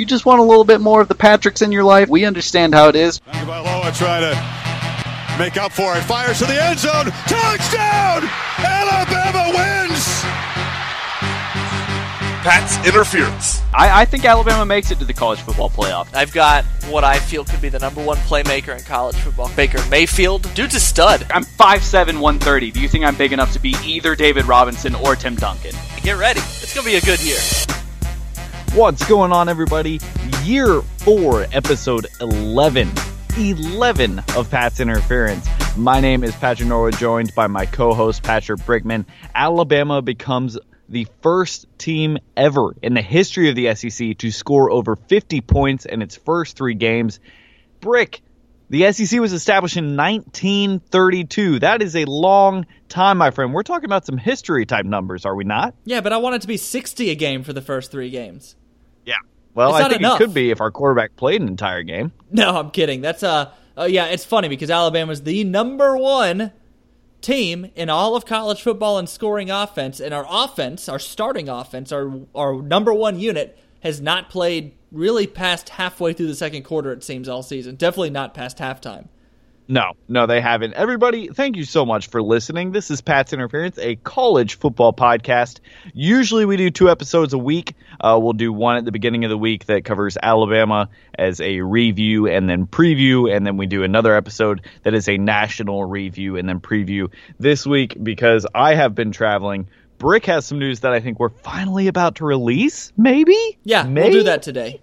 You just want a little bit more of the Patricks in your life. We understand how it is. Tagovailoa trying to make up for it. Fires to the end zone. Touchdown! Alabama wins! Pat's interference. I, I think Alabama makes it to the college football playoff. I've got what I feel could be the number one playmaker in college football. Baker Mayfield. Dude's a stud. I'm 5'7", 130. Do you think I'm big enough to be either David Robinson or Tim Duncan? Get ready. It's going to be a good year. What's going on, everybody? Year 4, episode 11. 11 of Pat's Interference. My name is Patrick Norwood, joined by my co host, Patrick Brickman. Alabama becomes the first team ever in the history of the SEC to score over 50 points in its first three games. Brick, the SEC was established in 1932. That is a long time, my friend. We're talking about some history type numbers, are we not? Yeah, but I want it to be 60 a game for the first three games. Yeah. Well, It's I think enough. it could be if our quarterback played an entire game. No, I'm kidding. That's uh, uh yeah, it's funny because Alabama's the number one team in all of college football in scoring offense, and our offense, our starting offense, our our number one unit has not played really past halfway through the second quarter. It seems all season. Definitely not past halftime. No, no, they haven't. Everybody, thank you so much for listening. This is Pat's Interference, a college football podcast. Usually we do two episodes a week. Uh, we'll do one at the beginning of the week that covers Alabama as a review and then preview, and then we do another episode that is a national review and then preview. This week, because I have been traveling, Brick has some news that I think we're finally about to release. Maybe? Yeah, Maybe? we'll do that today.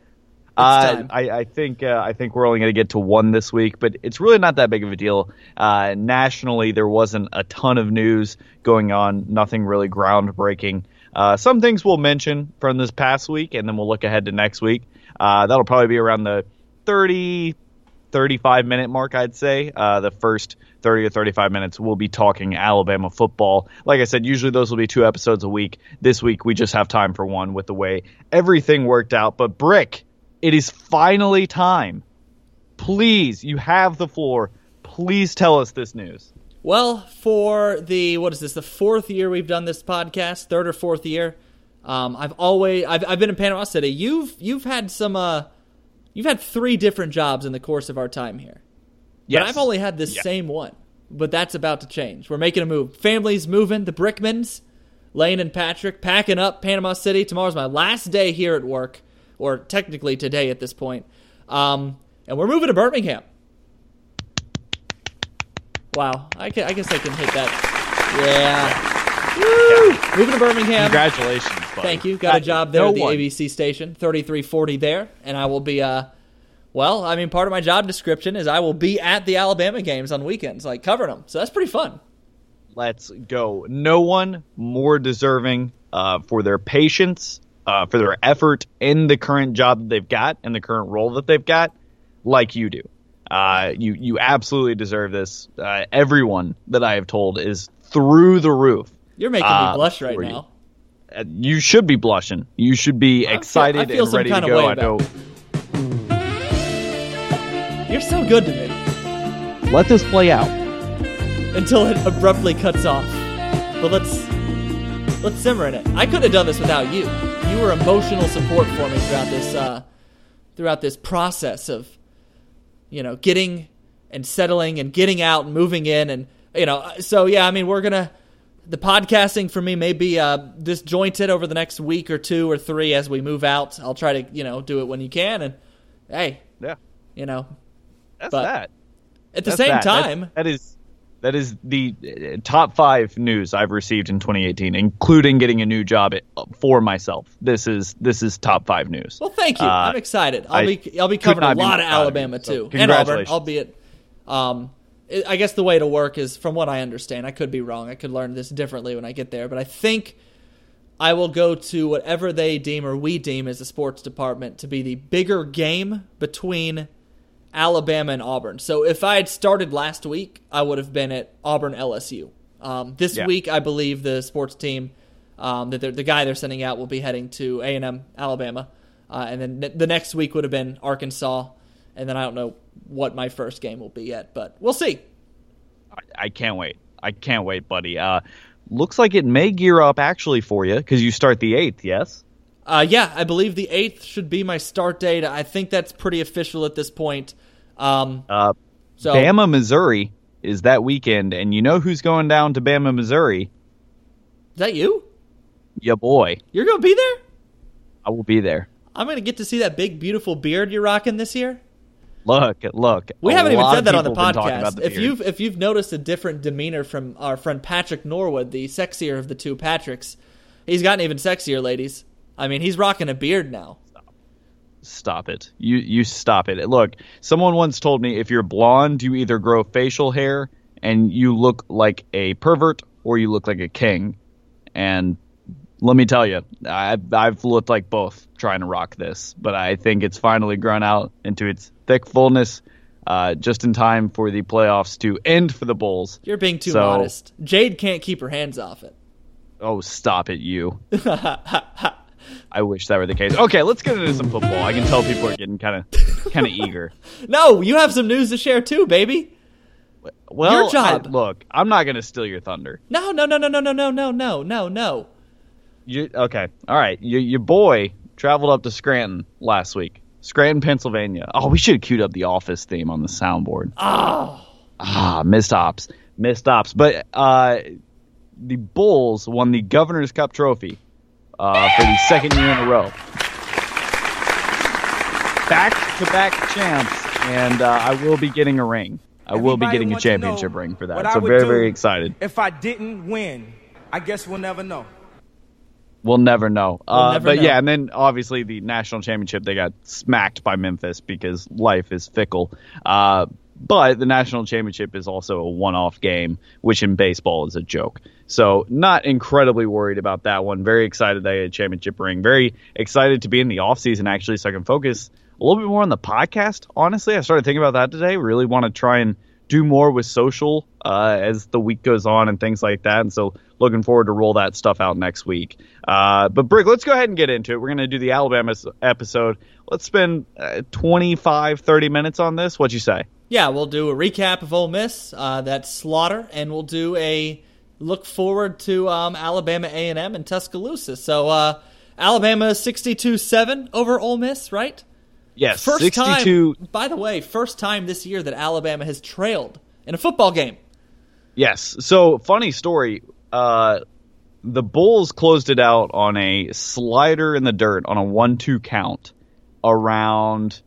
Uh. I, I think uh, I think we're only going to get to one this week, but it's really not that big of a deal. Uh, nationally, there wasn't a ton of news going on, nothing really groundbreaking. Uh, some things we'll mention from this past week, and then we'll look ahead to next week. Uh, that'll probably be around the 30, 35 minute mark, I'd say. Uh, the first 30 or 35 minutes, we'll be talking Alabama football. Like I said, usually those will be two episodes a week. This week, we just have time for one with the way everything worked out. But, Brick, it is finally time. Please, you have the floor. Please tell us this news. Well, for the what is this? The fourth year we've done this podcast, third or fourth year. Um, I've always I've, I've been in Panama City. You've you've had some uh, you've had three different jobs in the course of our time here. Yes. But I've only had this same one. But that's about to change. We're making a move. Family's moving. The Brickmans, Lane and Patrick, packing up Panama City. Tomorrow's my last day here at work, or technically today at this point. Um, and we're moving to Birmingham. Wow, I, can, I guess I can hit that. Yeah. Woo! Moving to Birmingham. Congratulations. buddy. Thank you. Got a Uh, job there no at the one- ABC station, 3340 there, and I will be uh well, I mean part of my job description is I will be at the Alabama games on weekends, like covering them. So that's pretty fun. Let's go. No one more deserving uh, for their patience, uh, for their effort in the current job that they've got and the current role that they've got, like you do. Uh, you you absolutely deserve this. Uh, everyone that I have told is through the roof. You're making Uh, me blush right for you. now. Uh, you should be blushing. You should be feel- excited I feel and some ready to kinda go. way I about know. You're so good to me Let this play out. until it abruptly cuts off. But let's let's simmer in it. I couldn't have done this without you. You were emotional support for me throughout this uh throughout this process of you know, getting and settling and getting out and moving in and you know, so yeah, I mean, we're going to the podcasting for me may be uh, disjointed over the next week or two or three as we move out. I'll try to, you know, do it when you can. And hey, Yeah, you know, that's But that. at the That's same that. Time, that is that is the uh, top five news I've received in 2018, including getting a new job for myself. This is this is top five news. well, thank you. Uh, I'm excited. I'll I be I'll be covering a lot of Alabama so too, and Auburn, albeit. Um, I guess the way to work is, from what I understand, I could be wrong. I could learn this differently when I get there, but I think I will go to whatever they deem or we deem as the sports department to be the bigger game between Alabama and Auburn. So if I had started last week, I would have been at Auburn LSU. Um, this Yeah. week, I believe the sports team um, that the guy they're sending out will be heading to A and M Alabama, uh, and then the next week would have been Arkansas, and then I don't know what my first game will be yet, but we'll see. I can't wait. I can't wait, buddy. Uh, looks like it may gear up actually for you because you start the eighth. Yes. Uh, yeah, I believe the eighth should be my start date. I think that's pretty official at this point. Um, Uh, so Bama, Missouri is that weekend, and you know who's going down to Bama, Missouri? is that you? Yeah, boy. You're gonna be there? I will be there. I'm gonna get to see that big, beautiful beard you're rocking this year. Look, look. We haven't even said that on the people have been talking about podcast. the If beard. you've if you've noticed a different demeanor from our friend Patrick Norwood, the sexier of the two Patricks, he's gotten even sexier, ladies. I mean, he's rocking a beard now. stop it. You you stop it. Look, someone once told me if you're blonde, you either grow facial hair and you look like a pervert or you look like a king. And let me tell you, I've, I've looked like both trying to rock this, but I think it's finally grown out into its thick fullness uh, just in time for the playoffs to end for the Bulls. You're being too So- modest. Jade can't keep her hands off it. Oh, stop it, you. I wish that were the case. Okay, let's get into some football. I can tell people are getting kind of kind of eager. No, you have some news to share too, baby. Well, Your job. I- look, I'm not going to steal your thunder. No, no, no, no, no, no, no, no, no, no, no. You okay? All right. You, your boy traveled up to Scranton last week. Scranton, Pennsylvania. Oh, we should have queued up the Office theme on the soundboard. Oh, Ah, missed ops, missed ops. But uh, the Bulls won the Governor's Cup trophy uh, for the second year in a row. Back-to-back champs, and uh, I will be getting a ring. I will be getting a wants to know championship ring for that. So very, very excited. If I didn't win, I guess we'll never know. We'll never know. uh, never but know. yeah, and then obviously the national championship, they got smacked by Memphis because life is fickle. Uh, but the national championship is also a one-off game, which in baseball is a joke. So not incredibly worried about that one. Very excited they had a championship ring. Very excited to be in the off season actually, so I can focus a little bit more on the podcast. Honestly, I started thinking about that today. Really want to try and do more with social uh, as the week goes on and things like that. And so looking forward to roll that stuff out next week. Uh, but Brick, let's go ahead and get into it. We're going to do the Alabama episode. Let's spend uh, 25, 30 minutes on this. What'd you say? Yeah, we'll do a recap of Ole Miss, uh, that slaughter, and we'll do a look forward to um, Alabama A&M and Tuscaloosa. So uh, Alabama 62-7 over Ole Miss, right? Yes, First 62. time, by the way, first time this year that Alabama has trailed in a football game. Yes. So funny story. Uh, the Bulls closed it out on a slider in the dirt on a one-two count around.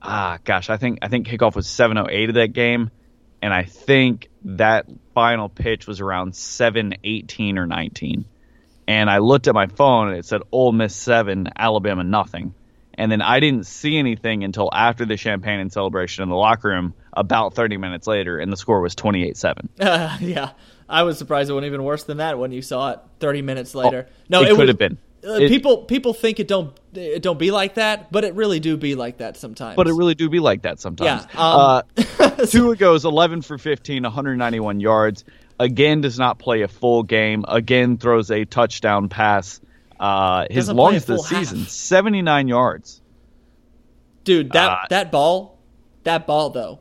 Ah, gosh, I think I think kickoff was 7:08 of that game, and I think that final pitch was around 7:18 or 19. And I looked at my phone and it said Ole Miss seven, Alabama nothing. And then I didn't see anything until after the champagne and celebration in the locker room about 30 minutes later, and the score was 28 7. Uh, yeah, I was surprised it wasn't even worse than that when you saw it 30 minutes later. no, Oh, it was- could have been. Uh, It- people people think it don't it don't be like that, but it really do be like that sometimes. But it really do be like that sometimes. Yeah, um, uh, Tua goes 11 for 15, 191 yards. Again, does not play a full game. Again, throws a touchdown pass. Uh, his Doesn't play a longest this half. season, 79 yards. dude, that uh, that ball, that ball though.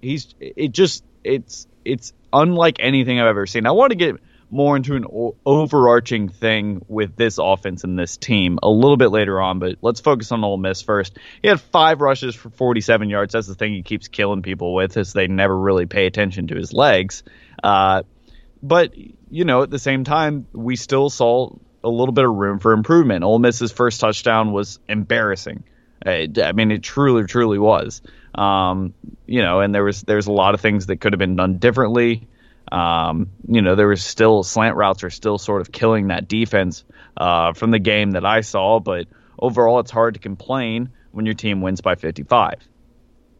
He's it just it's it's unlike anything I've ever seen. I want to get more into an o- overarching thing with this offense and this team a little bit later on, but let's focus on Ole Miss first. He had five rushes for 47 yards. That's the thing he keeps killing people with is they never really pay attention to his legs. Uh, but you know, at the same time, we still saw a little bit of room for improvement. Ole Miss's first touchdown was embarrassing. I mean, it truly, truly was. Um, you know, and there was there's a lot of things that could have been done differently. Um, you know, there was still slant routes are still sort of killing that defense uh, from the game that I saw. But overall, it's hard to complain when your team wins by 55.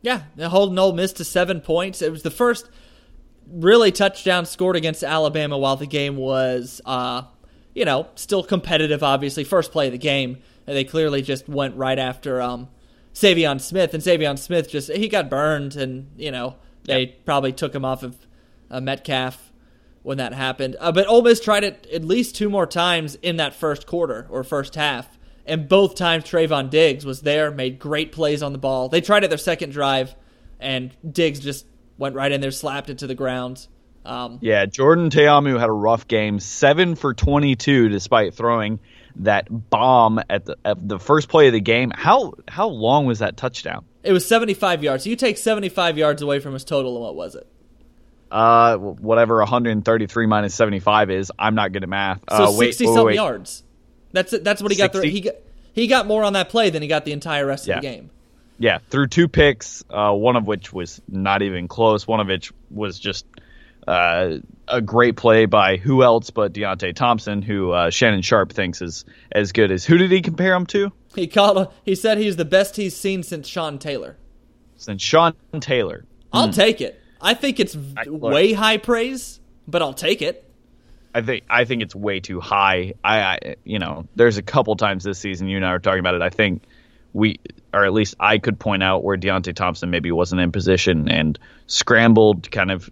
Yeah, holding Ole Miss to seven points. It was the first really touchdown scored against Alabama while the game was, uh, you know, still competitive. Obviously, first play of the game, and they clearly just went right after um, Saivion Smith, and Saivion Smith just he got burned, and you know they probably took him off of uh, Metcalf when that happened. Uh, but Ole Miss tried it at least two more times in that first quarter or first half, and both times Trevon Diggs was there, made great plays on the ball. They tried it their second drive, and Diggs just went right in there, slapped it to the ground. Um, Yeah, Jordan Ta'amu had a rough game, seven for 22, despite throwing that bomb at the at the first play of the game. How how long was that touchdown? It was 75 yards. So you take 75 yards away from his total, and what was it? Uh, whatever 133 minus 75 is. I'm not good at math. So uh, wait, 60 wait, something yards. That's it. That's what he got. Through. He got he got more on that play than he got the entire rest Yeah. of the game. Yeah, through two picks, uh, one of which was not even close. One of which was just uh, a great play by who else but Deionte Thompson, who uh, Shannon Sharpe thinks is as good as. Who did he compare him to? He called. He said he's the best he's seen since Sean Taylor. Since Sean Taylor. I'll take it. I think it's. I- look. way high praise, but I'll take it. I think I think it's way too high. I, I you know, there's a couple times this season you and I were talking about it. I think we, or at least I could point out where Deionte Thompson maybe wasn't in position and scrambled, kind of,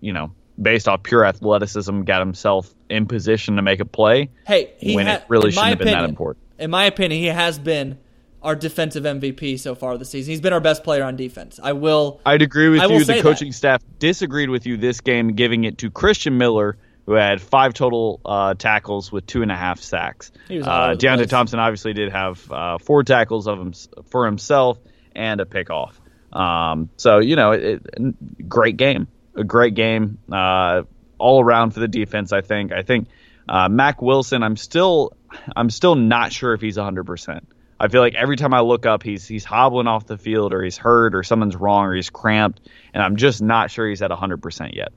you know, based off pure athleticism, got himself in position to make a play. Hey, he when ha- it really shouldn't have been that important. In my opinion, he has been our defensive MVP so far this season. He's been our best player on defense. I will. I'd agree with I you. The that. coaching staff disagreed with you this game, giving it to Christian Miller, who had five total uh, tackles with two and a half sacks. Uh, Deionte. Thompson obviously did have uh, four tackles of him for himself and a pick off. Um, so you know, it, it- great game, a great game uh, all around for the defense. I think. I think uh, Mack Wilson. I'm still, I'm still not sure if he's 100. percent I feel like every time I look up, he's he's hobbling off the field, or he's hurt, or something's wrong, or he's cramped, and I'm just not sure he's at 100 percent yet.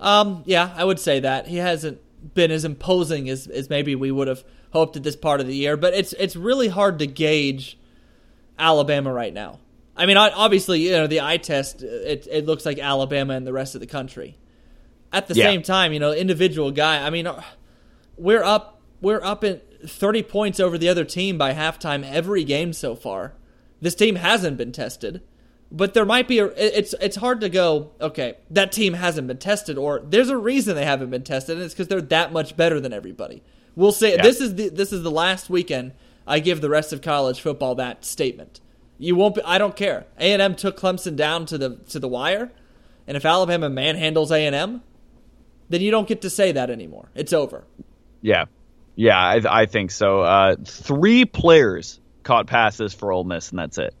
Um, yeah, I would say that he hasn't been as imposing as, as maybe we would have hoped at this part of the year. But it's it's really hard to gauge Alabama right now. I mean, obviously, you know, the eye test it it looks like Alabama and the rest of the country. At the Yeah. same time, you know, individual guy. I mean, we're up we're up in 30 points over the other team by halftime every game so far. This team hasn't been tested, but there might be a it's it's hard to go, okay, that team hasn't been tested or there's a reason they haven't been tested and it's cuz they're that much better than everybody. We'll say Yeah. this is the this is the last weekend I give the rest of college football that statement. You won't be, I don't care. A&M took Clemson down to the to the wire, and if Alabama manhandles A&M, then you don't get to say that anymore. It's over. Yeah, yeah, I, I think so. Uh, three players caught passes for Ole Miss, and that's it.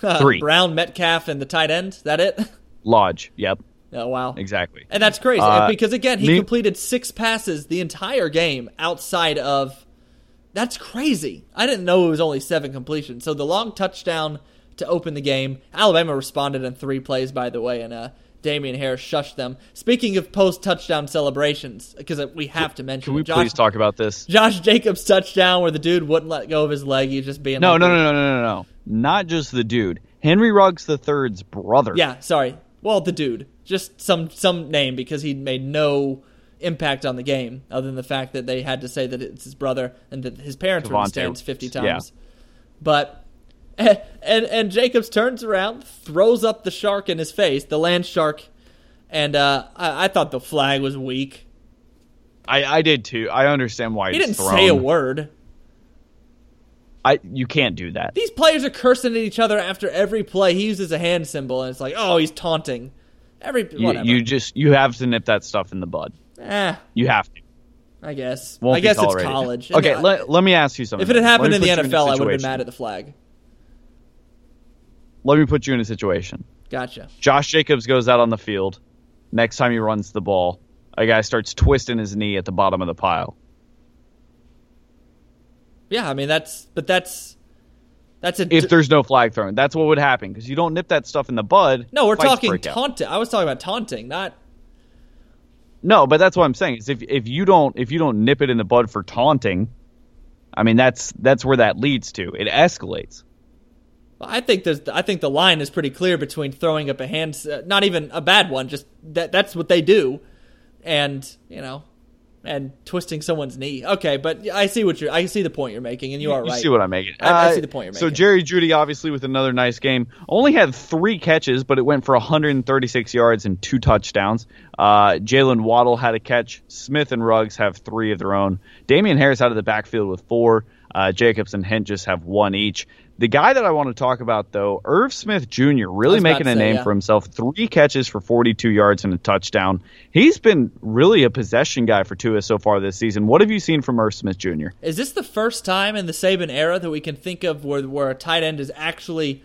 Three. Brown, Metcalf, and the tight end. Is that it? Lodge. Yep, oh wow. exactly. And that's crazy Uh, because again, he me- completed six passes the entire game outside of. That's crazy. I didn't know it was only seven completions. So the long touchdown to open the game. Alabama responded in three plays, by the way, and uh, Damien Harris shushed them. Speaking of post touchdown celebrations, because we have to mention Can we Josh, please talk about this? Josh Jacobs touchdown where the dude wouldn't let go of his leg. He's just being No, like, no, no, no, no, no, no. Not just the dude. Henry Ruggs the third's brother. Yeah, sorry. Well, the dude, just some some name because he made no impact on the game other than the fact that they had to say that it's his brother and that his parents were in the stands fifty times. But and and Jacobs turns around, throws up the shark in his face, the land shark, and uh, I, I thought the flag was weak. I, I did too. I understand why He didn't thrown. say a word. I you can't do that. These players are cursing at each other after every play. He uses a hand symbol, and it's like, oh, he's taunting. Every You, you just you have to nip that stuff in the bud. eh, You have to. I guess. Won't I guess it's college. Okay, let, let me ask you something. If it had happened in the me put you NFL, I would have been mad at the flag. Let me put you in a situation. Gotcha. Josh Jacobs goes out on the field. Next time he runs the ball, a guy starts twisting his knee at the bottom of the pile. Yeah, I mean that's, but that's, that's a. If there's no flag thrown, that's what would happen because you don't nip that stuff in the bud. no, we're talking taunting. I was talking about taunting, not. No, but that's what I'm saying. Is if if you don't if you don't nip it in the bud for taunting, I mean that's that's where that leads to. It escalates. I think there's. I think the line is pretty clear between throwing up a hand, uh, not even a bad one, just that that's what they do, and you know, and twisting someone's knee. Okay, but I see what you're. I see the point you're making, and you are You right. see what I'm making? I- I Uh, see the point you're making. So. Jerry Jeudy, obviously, with another nice game, only had three catches, but it went for 136 yards and two touchdowns. Uh, Jaylen Waddle had a catch. Smith and Ruggs have three of their own. Damien Harris out of the backfield with four. Uh, Jacobs and Hint just have one each. The guy that I want to talk about, though, Irv Smith Jr., really making a say, name yeah. for himself. Three catches for 42 yards and a touchdown. He's been really a possession guy for Tua so far this season. What have you seen from Irv Smith Jr.? Is this the first time in the Saban era that we can think of where where a tight end is actually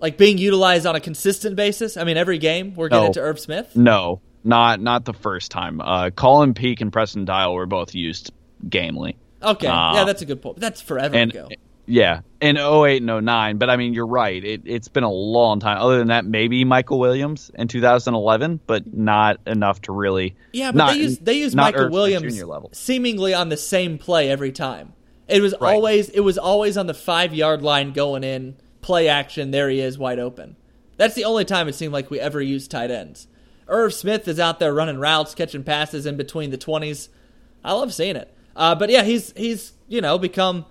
like being utilized on a consistent basis? I mean, every game we're getting No. to Irv Smith. No, not not the first time. Uh, Colin Peek and Preston Dial were both used gamely. Okay, Uh, yeah, that's a good point. That's forever and ago. Yeah, in 08 and 09. But I mean, you're right. It, it's been a long time. Other than that, maybe Michael Williams in 2011, but not enough to really. Yeah, but not, they use they use Michael Williams seemingly on the same play every time. It was Right. always it was always on the five yard line going in play action. There he is, wide open. That's the only time it seemed like we ever used tight ends. Irv Smith is out there running routes, catching passes in between the twenties. I love seeing it. Uh, but yeah, he's he's you know become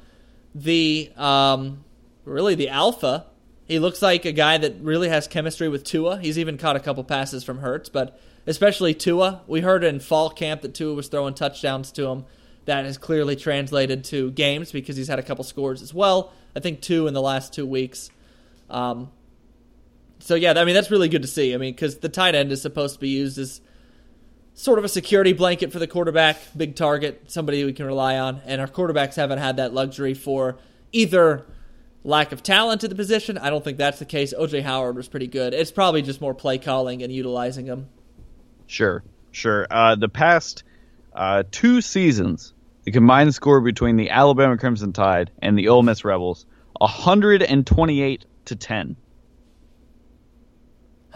the um, really the alpha. He looks like a guy that really has chemistry with Tua. He's even caught a couple passes from Hurts, but especially Tua. We heard in fall camp that Tua was throwing touchdowns to him. That has clearly translated to games because he's had a couple scores as well. I think two in the last two weeks. Um, so yeah, I mean that's really good to see. I mean because the tight end is supposed to be used as sort of a security blanket for the quarterback, big target, somebody we can rely on. And our quarterbacks haven't had that luxury for either lack of talent at the position. I don't think that's the case. OJ Howard was pretty good. It's probably just more play calling and utilizing him. Sure, sure. Uh, the past uh, two seasons, the combined score between the Alabama Crimson Tide and the Ole Miss Rebels, 128 to 10.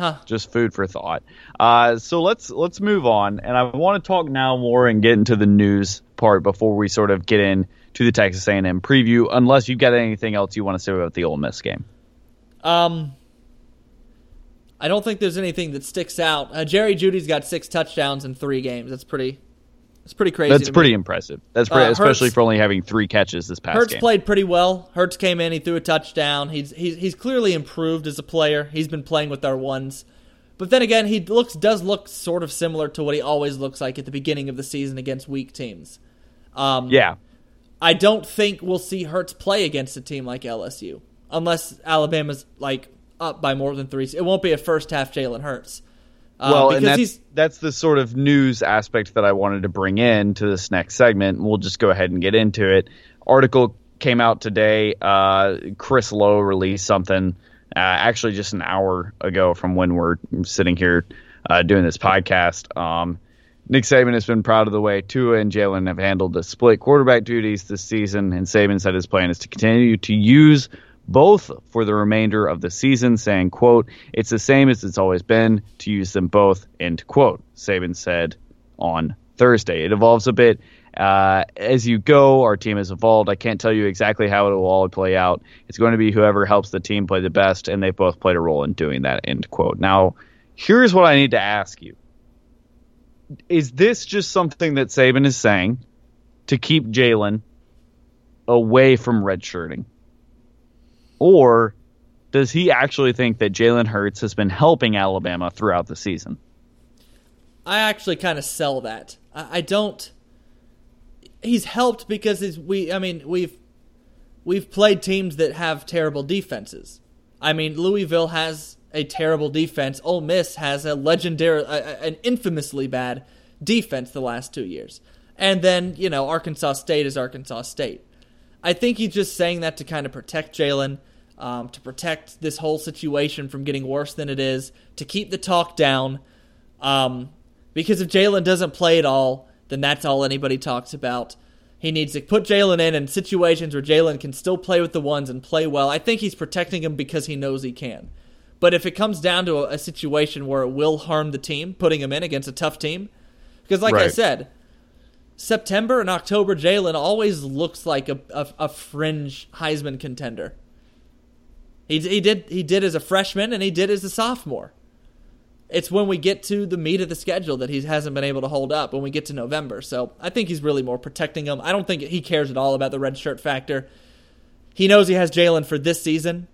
Huh. Just food for thought. Uh, so let's let's move on, and I want to talk now more and get into the news part before we sort of get in to the Texas A&M preview. Unless you've got anything else you want to say about the Ole Miss game. Um, I don't think there's anything that sticks out. Uh, Jerry Jeudy's got six touchdowns in three games. That's pretty. That's pretty crazy. That's to me. pretty impressive. That's pretty, Uh, especially Hurts- for only having three catches this past Hurts game. played pretty well. Hurts came in, he threw a touchdown. He's he's he's clearly improved as a player. He's been playing with our ones. But then again, he looks does look sort of similar to what he always looks like at the beginning of the season against weak teams. Um, yeah, I don't think we'll see Hurts play against a team like LSU unless Alabama's like up by more than three. It won't be a first half Jalen Hurts. Uh, well, because and that's he's that's the sort of news aspect that I wanted to bring in to this next segment. We'll just go ahead and get into it. Article came out today. Uh, Chris Low released something, uh, actually just an hour ago from when we're sitting here uh, doing this podcast. Um, Nick Saban has been proud of the way Tua and Jalen have handled the split quarterback duties this season, and Saban said his plan is to continue to use both for the remainder of the season, saying, quote, it's the same as it's always been to use them both, end quote. Saban said on Thursday. It evolves a bit uh, as you go. Our team has evolved. I can't tell you exactly how it will all play out. It's going to be whoever helps the team play the best, and they've both played a role in doing that, end quote. Now, here's what I need to ask you. Is this just something that Saban is saying to keep Jalen away from redshirting? Or does he actually think that Jalen Hurts has been helping Alabama throughout the season? I actually kind of sell that. I, I don't. He's helped because he's, we. I mean, we've we've played teams that have terrible defenses. I mean, Louisville has a terrible defense. Ole Miss has a legendary, an infamously bad defense the last two years. And then you know, Arkansas State is Arkansas State. I think he's just saying that to kind of protect Jalen, um, to protect this whole situation from getting worse than it is, to keep the talk down. Um, because if Jalen doesn't play at all, then that's all anybody talks about. He needs to put Jalen in in situations where Jalen can still play with the ones and play well. I think he's protecting him because he knows he can. But if it comes down to a, a situation where it will harm the team, putting him in against a tough team, because like I said, September and October, Jalen always looks like a, a, a fringe Heisman contender. He, he did he did as a freshman and he did as a sophomore. It's when we get to the meat of the schedule that he hasn't been able to hold up when we get to November. So I think he's really more protecting him. I don't think he cares at all about the red shirt factor. He knows he has Jalen for this season.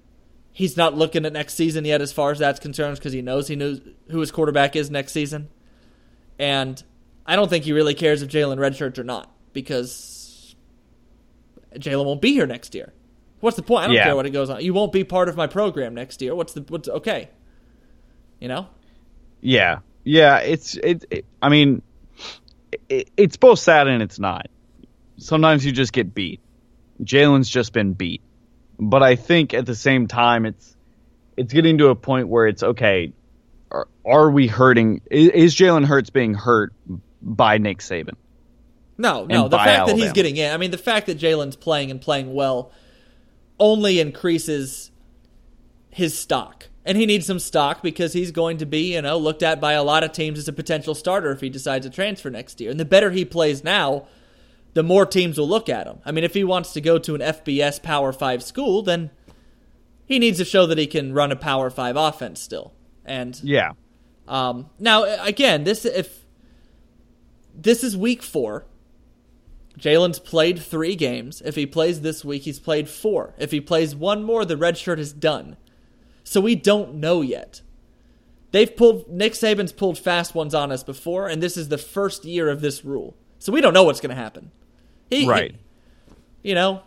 He's not looking at next season yet as far as that's concerned because he knows he knows who his quarterback is next season. And I don't think he really cares if Jalen redshirts or not because Jalen won't be here next year. What's the point? I don't Yeah. care what it goes on. You won't be part of my program next year. What's the what's okay? You know? Yeah, yeah. It's it. it I mean, it, it's both sad and it's not. Sometimes you just get beat. Jalen's just been beat, but I think at the same time it's it's getting to a point where it's okay. Are, are we hurting? Is, is Jalen Hurts being hurt by Nick Saban? No, no. The fact that he's getting in, I mean, the fact that Jalen's playing and playing well only increases his stock. And he needs some stock because he's going to be, you know, looked at by a lot of teams as a potential starter if he decides to transfer next year. And the better he plays now, the more teams will look at him. I mean, if he wants to go to an FBS Power 5 school, then he needs to show that he can run a Power 5 offense still. And Yeah, um, now, again, this if this is week four. Jalen's played three games. If he plays this week, he's played four. If he plays one more, the red shirt is done. So we don't know yet. They've pulled Nick Saban's pulled fast ones on us before, and this is the first year of this rule. So we don't know what's going to happen. He, he- right. you know.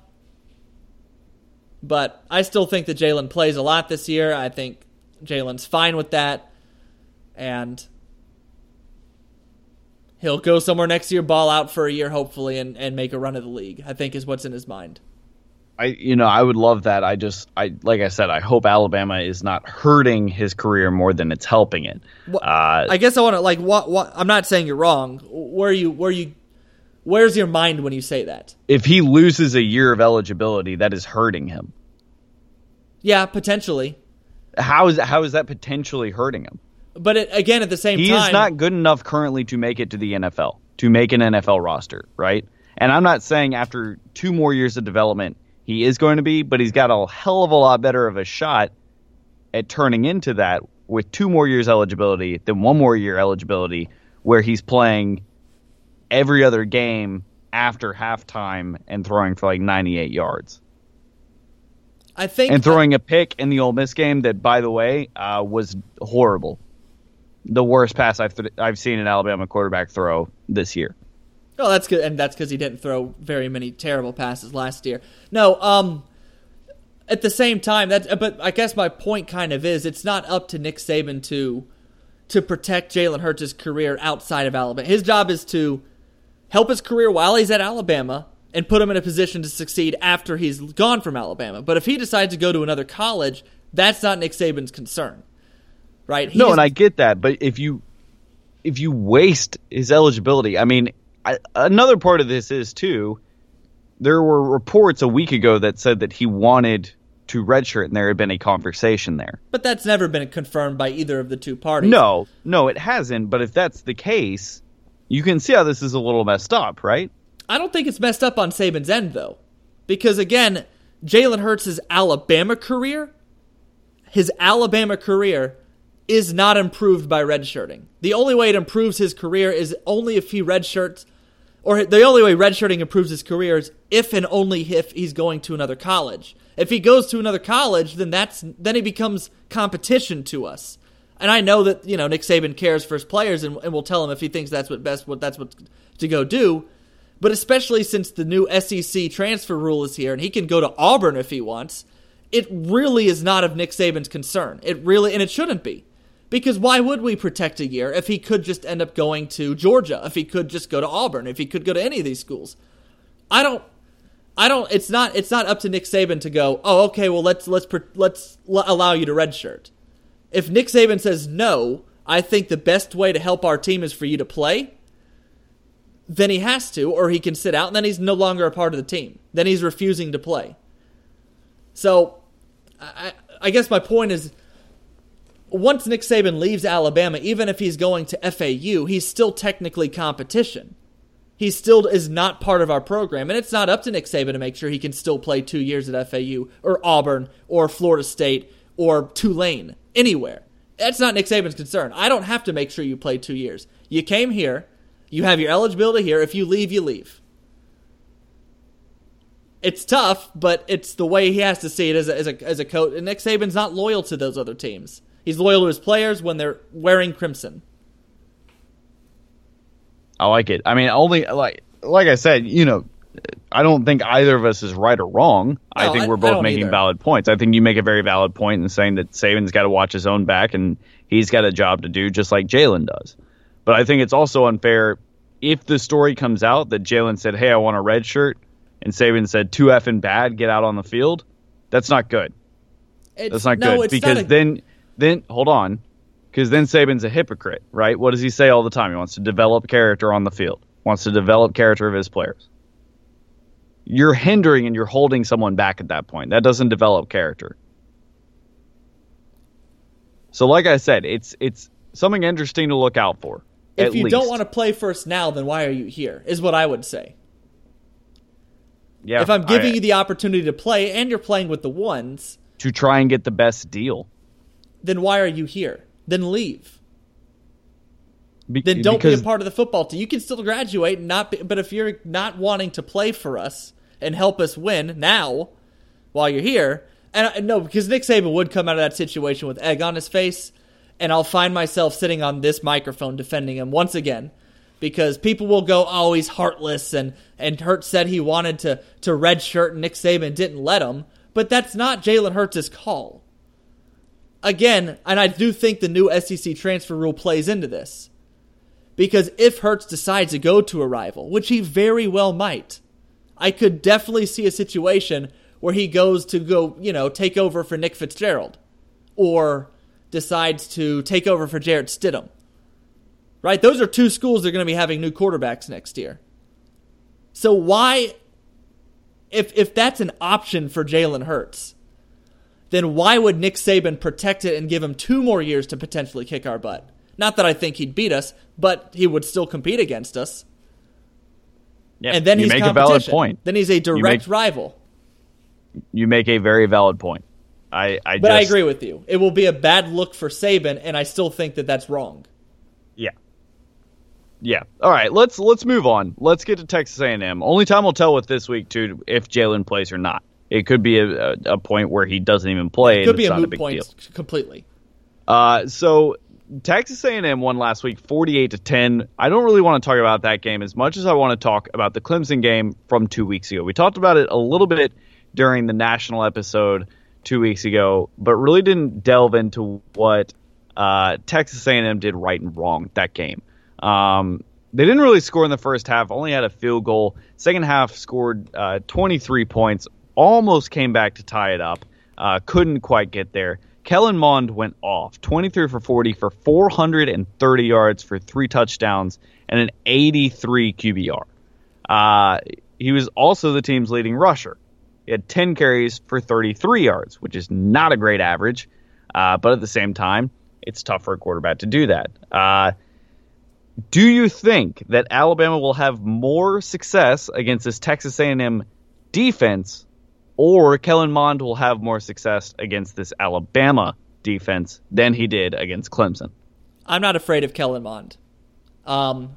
But I still think that Jalen plays a lot this year. I think Jalen's fine with that. And he'll go somewhere next year, ball out for a year, hopefully, and, and make a run of the league, I think is what's in his mind. I you know I would love that. I just I like I said I hope Alabama is not hurting his career more than it's helping it. Well, uh, I guess I want to, like, what, what, I'm not saying you're wrong. Where you, where you, where's your mind when you say that? if he loses a year of eligibility, that is hurting him. Yeah, potentially. How is how is that potentially hurting him? But it, again, at the same He time, is not good enough currently to make it to the NFL, to make an NFL roster, right? And I'm not saying after two more years of development he is going to be, but he's got a hell of a lot better of a shot at turning into that with two more years eligibility than one more year eligibility where he's playing every other game after halftime and throwing for like 98 yards. I think and throwing a pick in the Ole Miss game that, by the way, uh, was horrible. The worst pass I've th- I've seen an Alabama quarterback throw this year. Oh, that's good, and that's because he didn't throw very many terrible passes last year. No, um, at the same time, that but I guess my point kind of is it's not up to Nick Saban to to protect Jalen Hurts' career outside of Alabama. His job is to help his career while he's at Alabama and put him in a position to succeed after he's gone from Alabama. But if he decides to go to another college, that's not Nick Saban's concern, right? No, and I get that, but if you if you waste his eligibility, I mean, I, another part of this is too. There were reports a week ago that said that he wanted to redshirt, and there had been a conversation there. but that's never been confirmed by either of the two parties. No, no, it hasn't. But if that's the case, you can see how this is a little messed up, right? I don't think it's messed up on Saban's end though, because again, Jalen Hurts' Alabama career, his Alabama career, is not improved by redshirting. The only way it improves his career is only if he redshirts, or the only way redshirting improves his career is if and only if he's going to another college. If he goes to another college, then that's then he becomes competition to us. And I know that you know Nick Saban cares for his players and, and will tell him if he thinks that's what best what that's what to go do. But especially since the new SEC transfer rule is here and he can go to Auburn if he wants, it really is not of Nick Saban's concern. It really, and it shouldn't be. Because why would we protect a year if he could just end up going to Georgia, if he could just go to Auburn, if he could go to any of these schools? I don't. I don't. It's not. It's not up to Nick Saban to go. Oh, okay. Well, let's let's let's allow you to redshirt. If Nick Saban says no, I think the best way to help our team is for you to play then he has to, or he can sit out, and then he's no longer a part of the team. Then he's refusing to play. So, I, I guess my point is once Nick Saban leaves Alabama, even if he's going to FAU, he's still technically competition. He still is not part of our program, and it's not up to Nick Saban to make sure he can still play two years at FAU or Auburn or Florida State or Tulane, anywhere. That's not Nick Saban's concern. I don't have to make sure you play two years. You came here, you have your eligibility here. If you leave, you leave. It's tough, but it's the way he has to see it as a, as a, as a coach. And Nick Saban's not loyal to those other teams. He's loyal to his players when they're wearing crimson. I like it. I mean, only like like I said, you know, I don't think either of us is right or wrong. I think we're both making either. valid points. I think you make a very valid point in saying that Saban's got to watch his own back and he's got a job to do just like Jalen does. But I think it's also unfair if the story comes out that Jalen said, "Hey, I want a red shirt," and Saban said, "Too effing bad, get out on the field." That's not good. It's, That's not no, good because not a- then then hold on, because then Saban's a hypocrite, right? What does he say all the time? He wants to develop character on the field, wants to develop character of his players. You're hindering and you're holding someone back at that point. That doesn't develop character. So, like I said, it's it's something interesting to look out for. if you least. don't want to play first now, then why are you here? Is what I would say. yeah, if I'm giving I- you the opportunity to play and you're playing with the ones, to try and get the best deal, then why are you here? Then leave. Be- Then don't be a part of the football team. You can still graduate and not be, but if you're not wanting to play for us and help us win now while you're here, and I, no, because Nick Saban would come out of that situation with egg on his face, and I'll find myself sitting on this microphone defending him once again because people will go, "Oh, he's heartless," and and Hurts said he wanted to to redshirt, and Nick Saban didn't let him, but that's not Jalen Hurts' call. Again, and I do think the new SEC transfer rule plays into this. Because if Hurts decides to go to a rival, which he very well might, I could definitely see a situation where he goes to go, you know, take over for Nick Fitzgerald or decides to take over for Jarrett Stidham. Right? Those are two schools that are going to be having new quarterbacks next year. So why if if that's an option for Jalen Hurts, then why would Nick Saban protect it and give him two more years to potentially kick our butt? Not that I think he'd beat us, but he would still compete against us. yeah, And then you he's make a valid point. Then he's a direct make- rival. You make a very valid point. I, I But just, I agree with you. It will be a bad look for Saban, and I still think that that's wrong. Yeah. Yeah. All right. Let's let's move on. Let's get to Texas A&M. Only time will tell with this week too if Jalen plays or not. It could be a, a, point where he doesn't even play. It Could be a moot a point deal. completely. Uh, so Texas A&M won last week, forty-eight to ten. I don't really want to talk about that game as much as I want to talk about the Clemson game from two weeks ago. We talked about it a little bit during the national episode two weeks ago, but really didn't delve into what uh, Texas A&M did right and wrong that game. Um, they didn't really score in the first half. Only had a field goal. Second half scored uh, 23 points. Almost came back to tie it up. Uh, couldn't quite get there. Kellen Mond went off 23 for 40 for 430 yards for three touchdowns and an 83 QBR. Uh, he was also the team's leading rusher. He had 10 carries for 33 yards, which is not a great average, uh, but at the same time, it's tough for a quarterback to do that. Uh, do you think that Alabama will have more success against this Texas A&M defense, or Kellen Mond will have more success against this Alabama defense than he did against Clemson? I'm not afraid of Kellen Mond. Um,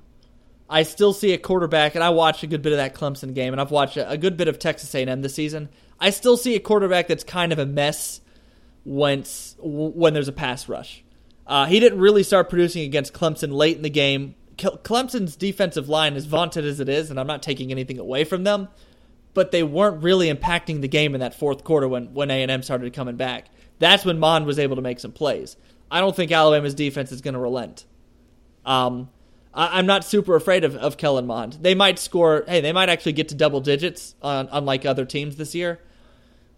I still see a quarterback, and I watched a good bit of that Clemson game, and I've watched a, a good bit of Texas A&M this season. I still see a quarterback that's kind of a mess once when there's a pass rush. Uh, he didn't really start producing against Clemson late in the game. Clemson's defensive line, as vaunted as it is, and I'm not taking anything away from them, but they weren't really impacting the game in that fourth quarter when when A&M started coming back. That's when Mond was able to make some plays. I don't think Alabama's defense is going to relent. Um, I, I'm not super afraid of, of Kellen Mond. They might score. Hey, they might actually get to double digits, on, unlike other teams this year.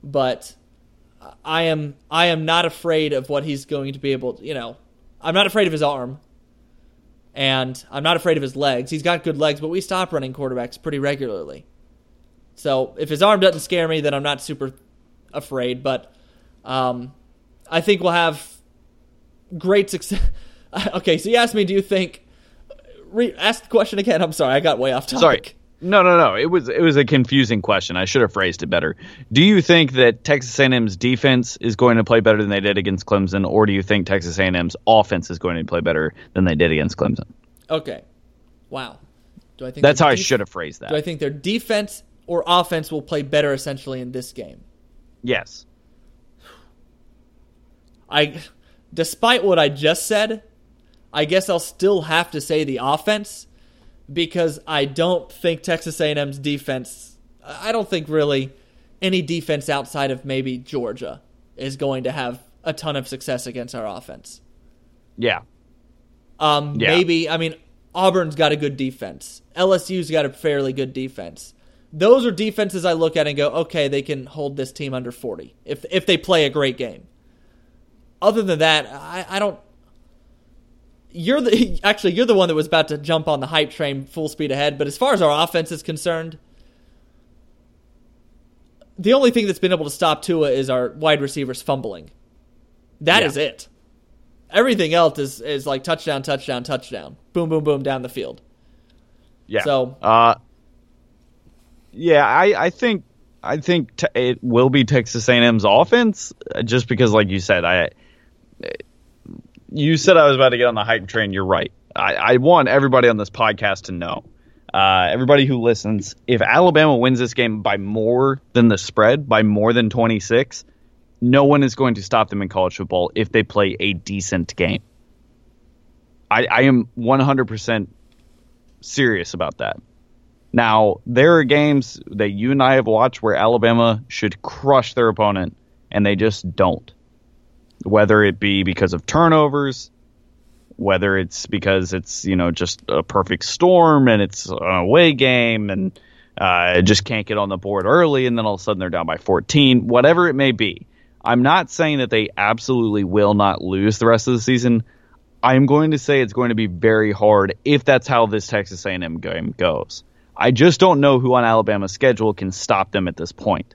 But I am I am not afraid of what he's going to be able. To, you know, I'm not afraid of his arm, and I'm not afraid of his legs. He's got good legs, but we stop running quarterbacks pretty regularly. So if his arm doesn't scare me, then I'm not super afraid. But um, I think we'll have great success. okay, so you asked me, do you think? Re- ask the question again. I'm sorry, I got way off topic. Sorry. No, no, no. It was it was a confusing question. I should have phrased it better. Do you think that Texas A&M's defense is going to play better than they did against Clemson, or do you think Texas A&M's offense is going to play better than they did against Clemson? Okay. Wow. Do I think That's how I should have phrased that. Do I think their defense or offense will play better essentially in this game? yes. I, despite what I just said, I guess I'll still have to say the offense because I don't think Texas A&M's defense I don't think really any defense outside of maybe Georgia is going to have a ton of success against our offense. Yeah. Um, Yeah. Maybe, I mean, Auburn's got a good defense. LSU's got a fairly good defense. Those are defenses I look at and go, okay, they can hold this team under 40 if, if they play a great game. Other than that, I, I don't. You're the actually you're the one that was about to jump on the hype train full speed ahead. But as far as our offense is concerned, the only thing that's been able to stop Tua is our wide receivers fumbling. That Yeah. is it. Everything else is is like touchdown, touchdown, touchdown, boom, boom, boom down the field. Yeah. So- uh, yeah, I, I think I think t- it will be Texas A&M's offense, uh, just because, like you said, I you said I was about to get on the hype train. You're right. I, I want everybody on this podcast to know, uh, everybody who listens, if Alabama wins this game by more than the spread, by more than 26, no one is going to stop them in college football if they play a decent game. I, I am 100% serious about that. Now, there are games that you and I have watched where Alabama should crush their opponent, and they just don't. Whether it be because of turnovers, whether it's because it's, you know, just a perfect storm and it's an away game and uh, just can't get on the board early, and then all of a sudden they're down by 14, whatever it may be. I'm not saying that they absolutely will not lose the rest of the season. I'm going to say it's going to be very hard if that's how this Texas A&M game goes. I just don't know who on Alabama's schedule can stop them at this point.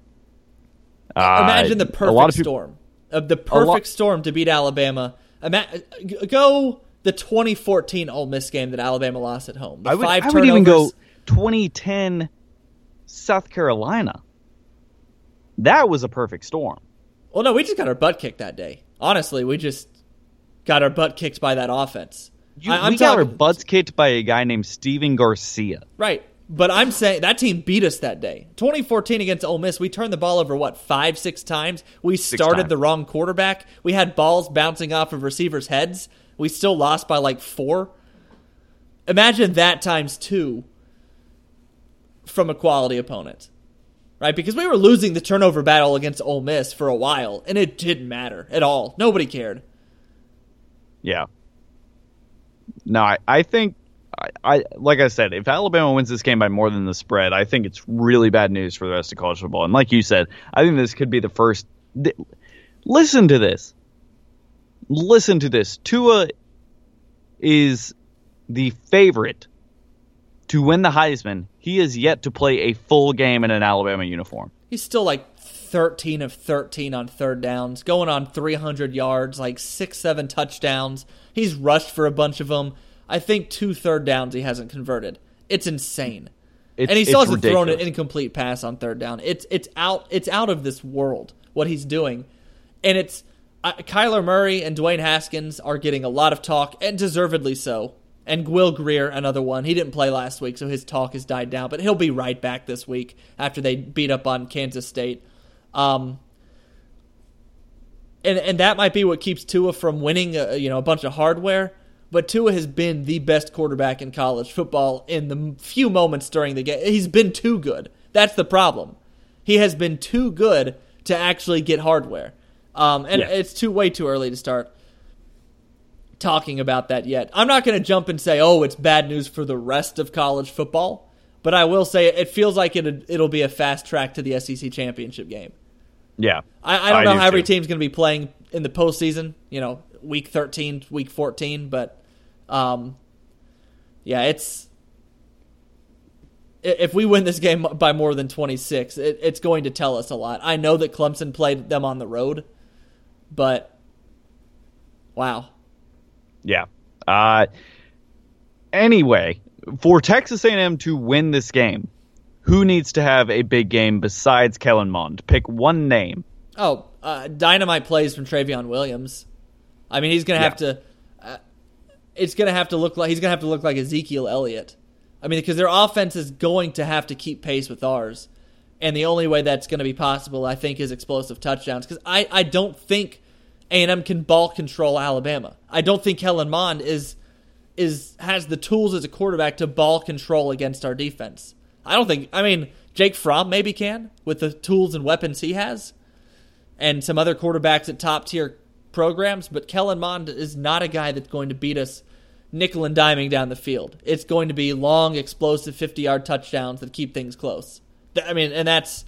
Uh, Imagine the a perfect lot of people- storm of the lot- perfect storm to beat Alabama. Ima- go the 2014 Ole Miss game that Alabama lost at home. The I would, I would even go 2010 South Carolina. That was a perfect storm. Well, no, we just got our butt kicked that day. Honestly, we just got our butt kicked by that offense. You, I, we got our talking butts kicked by a guy named Stephen Garcia. right, but I'm saying that team beat us that day. 2014 against Ole Miss, we turned the ball over what five, six times. We started times. the wrong quarterback. We had balls bouncing off of receivers' heads. We still lost by like four. Imagine that times two from a quality opponent. Right? Because we were losing the turnover battle against Ole Miss for a while, and it didn't matter at all. Nobody cared. Yeah. No, I, I think I, like I said, if Alabama wins this game by more than the spread, I think it's really bad news for the rest of college football. And like you said, I think this could be the first. Th- listen to this. Listen to this. Tua is the favorite to win the Heisman. He is yet to play a full game in an Alabama uniform. He's still like 13 of 13 on third downs, going on 300 yards, like six, seven touchdowns. He's rushed for a bunch of them. I think two third downs he hasn't converted. It's insane. It's, and he still hasn't thrown an incomplete pass on third down. It's it's out it's out of this world what he's doing, and it's uh, Kyler Murray and Dwayne Haskins are getting a lot of talk and deservedly so. And Will Grier, another one. He didn't play last week, so his talk has died down, but he'll be right back this week after they beat up on Kansas State. Um, and and that might be what keeps Tua from winning, uh, you know, a bunch of hardware. But Tua has been the best quarterback in college football in the few moments during the game. He's been too good. That's the problem. He has been too good to actually get hardware. Um, and Yeah. it's too way too early to start talking about that yet. I'm not going to jump and say, "Oh, it's bad news for the rest of college football," but I will say it feels like it it'll be a fast track to the SEC championship game. Yeah. I, I don't I know do how every too. team's going to be playing in the postseason. You know, week 13, week 14, but um, yeah, it's if we win this game by more than 26, it, it's going to tell us a lot. I know that Clemson played them on the road, but wow. Yeah. Uh, anyway, for Texas A&M to win this game, who needs to have a big game besides Kellen Mond? Pick one name. Oh, uh, dynamite plays from Trayveon Williams. I mean, he's going to have to. It's going to have to look like he's going to have to look like Ezekiel Elliott. I mean, because their offense is going to have to keep pace with ours, and the only way that's going to be possible, I think, is explosive touchdowns. Because I, I don't think A and M can ball control Alabama. I don't think Kellen Mond is is has the tools as a quarterback to ball control against our defense. I don't think. I mean, Jake Fromm maybe can with the tools and weapons he has, and some other quarterbacks at top tier programs. But Kellen Mond is not a guy that's going to beat us nickel and diming down the field. It's going to be long, explosive 50 yard touchdowns that keep things close. I mean, and that's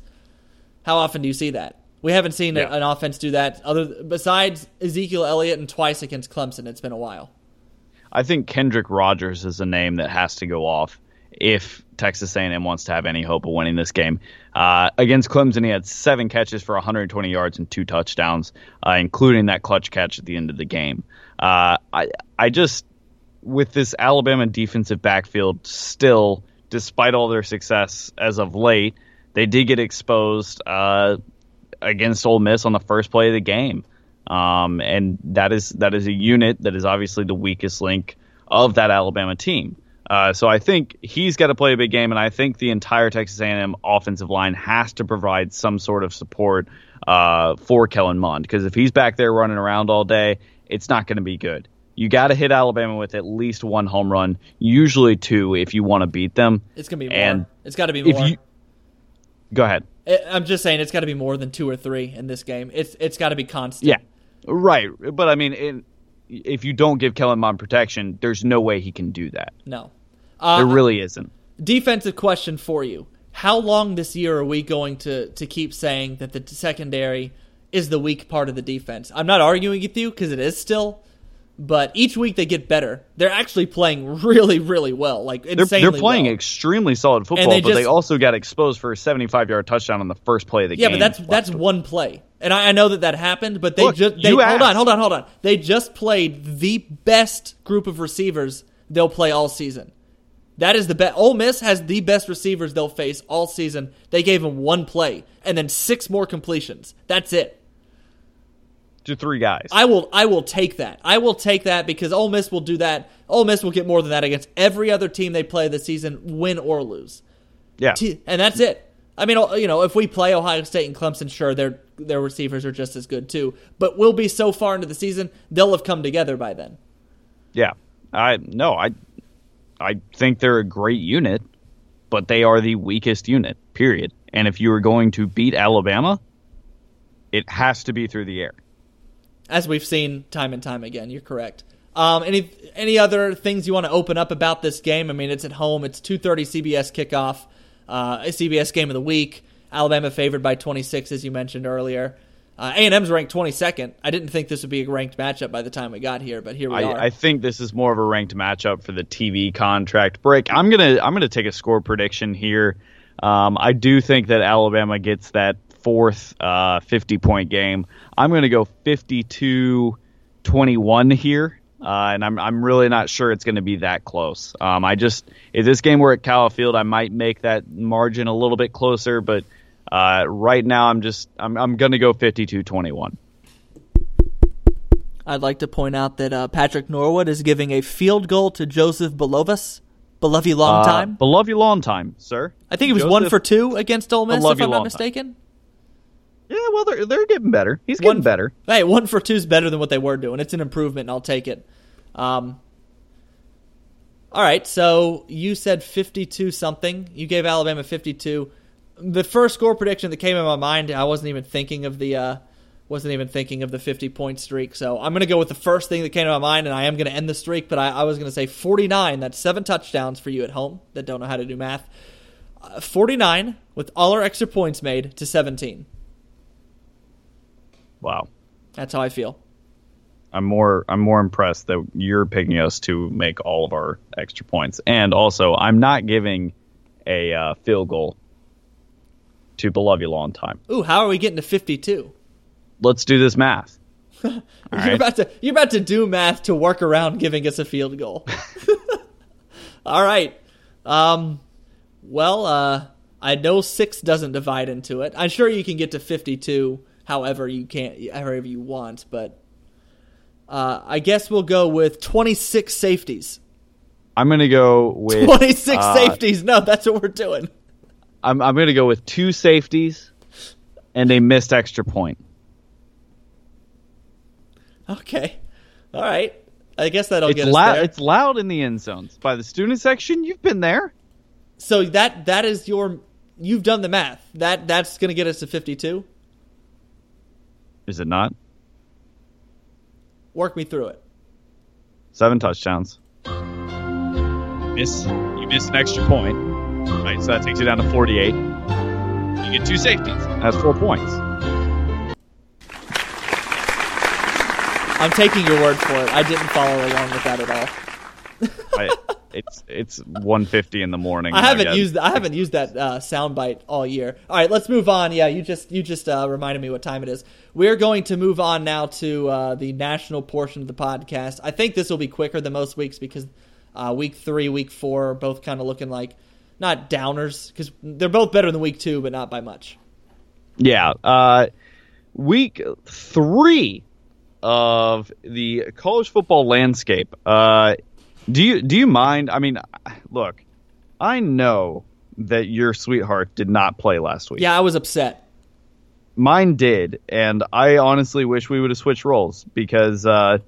how often do you see that? We haven't seen Yeah. an offense do that other besides Ezekiel Elliott and twice against Clemson. It's been a while. I think Kendrick Rogers is a name that has to go off if Texas A&M wants to have any hope of winning this game. Uh, against Clemson, he had seven catches for 120 yards and two touchdowns, uh, including that clutch catch at the end of the game. Uh, I I just with this Alabama defensive backfield still, despite all their success as of late, they did get exposed uh, against Ole Miss on the first play of the game. Um, and that is that is a unit that is obviously the weakest link of that Alabama team. Uh, so I think he's got to play a big game, and I think the entire Texas A&M offensive line has to provide some sort of support uh, for Kellen Mond because if he's back there running around all day, it's not going to be good. You got to hit Alabama with at least one home run, usually two, if you want to beat them. It's gonna be more. And it's got to be more. you go ahead, I'm just saying it's got to be more than two or three in this game. It's it's got to be constant. Yeah, right. But I mean, in, if you don't give Kellen Mond protection, there's no way he can do that. No. Uh, there really isn't. defensive question for you. How long this year are we going to, to keep saying that the secondary is the weak part of the defense? I'm not arguing with you because it is still, but each week they get better. They're actually playing really, really well. Like They're, insanely they're playing well. extremely solid football, they but they also got exposed for a 75 yard touchdown on the first play of the yeah, game. but that's that's one play, and I, I know that that happened. But they Look, just they, you hold on, hold on, hold on. They just played the best group of receivers they'll play all season. That is the best. Ole Miss has the best receivers they'll face all season. They gave them one play and then six more completions. That's it. to three guys. I will I will take that. I will take that because Ole Miss will do that. Ole Miss will get more than that against every other team they play this season, win or lose. yeah, and that's it. I mean, you know, if we play Ohio State and Clemson, sure, their their receivers are just as good too. But we'll be so far into the season, they'll have come together by then. yeah. I no, I I think they're a great unit, but they are the weakest unit. Period. And if you are going to beat Alabama, it has to be through the air. As we've seen time and time again, you're correct. Um, any any other things you want to open up about this game? I mean, it's at home. It's 2:30 CBS kickoff, uh, a CBS game of the week. Alabama favored by 26, as you mentioned earlier. Uh, A&M's ranked 22nd. I didn't think this would be a ranked matchup by the time we got here, but here we are. I, I think this is more of a ranked matchup for the TV contract break. I'm gonna I'm gonna take a score prediction here. Um, I do think that Alabama gets that fourth uh, 50 point game. I'm gonna go 52-21 here. Uh, and I'm I'm really not sure it's going to be that close. Um, I just if this game were at Kyle Field, I might make that margin a little bit closer, but uh, right now I'm just I'm I'm going to go 52-21. I'd like to point out that uh, Patrick Norwood is giving a field goal to Joseph Bulovas. Belovy long Uh, time. but love you long time, sir. I think he was one for two against Ole Miss, if I'm not long time. mistaken. Yeah, well, they're they're getting better. He's getting One- better. Hey, one for two is better than what they were doing. It's an improvement, and I'll take it. Um, all right, so you said 52 something. You gave Alabama 52. The first score prediction that came in my mind, I wasn't even thinking of the uh, wasn't even thinking of the 50 point streak. So I'm going to go with the first thing that came to my mind, and I am going to end the streak. But I, I was going to say 49. That's seven touchdowns for you at home that don't know how to do math. Uh, 49 with all our extra points made to 17. Wow. That's how I feel. I'm more I'm more impressed that you're picking us to make all of our extra points, and also I'm not giving a uh, field goal to beloved you long time. Ooh, how are we getting to 52? Let's do this math. You're right. about to you're about to do math to work around giving us a field goal. All right. Um well, uh I know 6 doesn't divide into it. I'm sure you can get to 52 however you can however you want, but uh, I guess we'll go with 26 safeties. I'm gonna go with 26 uh, safeties. No, that's what we're doing. I'm I'm gonna go with two safeties and a missed extra point. Okay. All right. I guess that'll It's get us loud. there. It's loud in the end zones by the student section. You've been there. So that that is your you've done the math. That that's going to get us to 52. Is it not? Work me through it. Seven touchdowns. Miss you miss an extra point. Right, so that takes you down to 48. You get two safeties. That's four points. I'm taking your word for it. I didn't follow along with that at all. I, it's it's 150 in the morning. I haven't guess. used I haven't used that uh, soundbite all year. All right, let's move on. Yeah, you just you just uh, reminded me what time it is. We're going to move on now to uh, the national portion of the podcast. I think this will be quicker than most weeks because uh, week three, week four are both kind of looking like not downers because they're both better than week two, but not by much. Yeah. Uh, week three of the college football landscape. Uh, do you do you mind? I mean, look, I know that your sweetheart did not play last week. Yeah, I was upset. Mine did, and I honestly wish we would have switched roles because uh,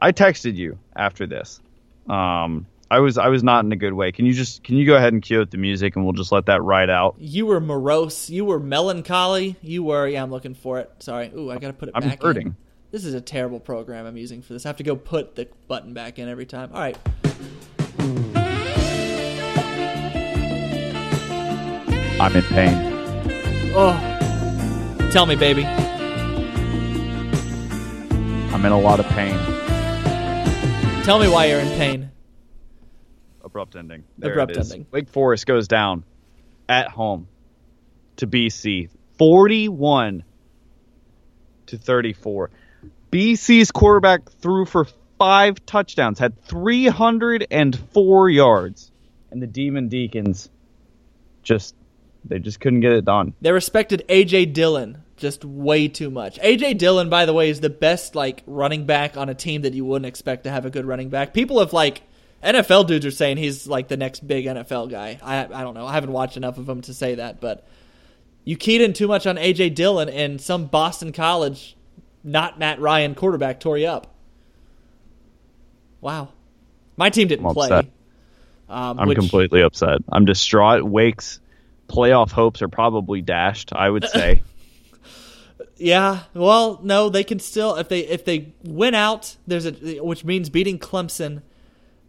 I texted you after this. Um, I was I was not in a good way. Can you just can you go ahead and cue up the music and we'll just let that ride out? You were morose. You were melancholy. You were. Yeah, I'm looking for it. Sorry. Ooh, I gotta put it I'm back. hurting. In. This is a terrible program I'm using for this. I have to go put the button back in every time. All right. I'm in pain. Oh, tell me, baby. I'm in a lot of pain. Tell me why you're in pain. Abrupt ending. There Abrupt ending. Wake Forest goes down at home to BC, 41 to 34. BC's quarterback threw for five touchdowns, had 304 yards, and the Demon Deacons just they just couldn't get it done. They respected AJ Dillon just way too much. AJ Dillon, by the way, is the best like running back on a team that you wouldn't expect to have a good running back. People have like NFL dudes are saying he's like the next big NFL guy. I I don't know. I haven't watched enough of him to say that, but you keyed in too much on AJ Dillon and some Boston College, not Matt Ryan quarterback tore you up. Wow, my team didn't I'm play. upset. Um, I'm which- completely upset. I'm distraught. Wake's playoff hopes are probably dashed, I would say. Yeah, well, no, they can still if they if they win out, there's a which means beating Clemson,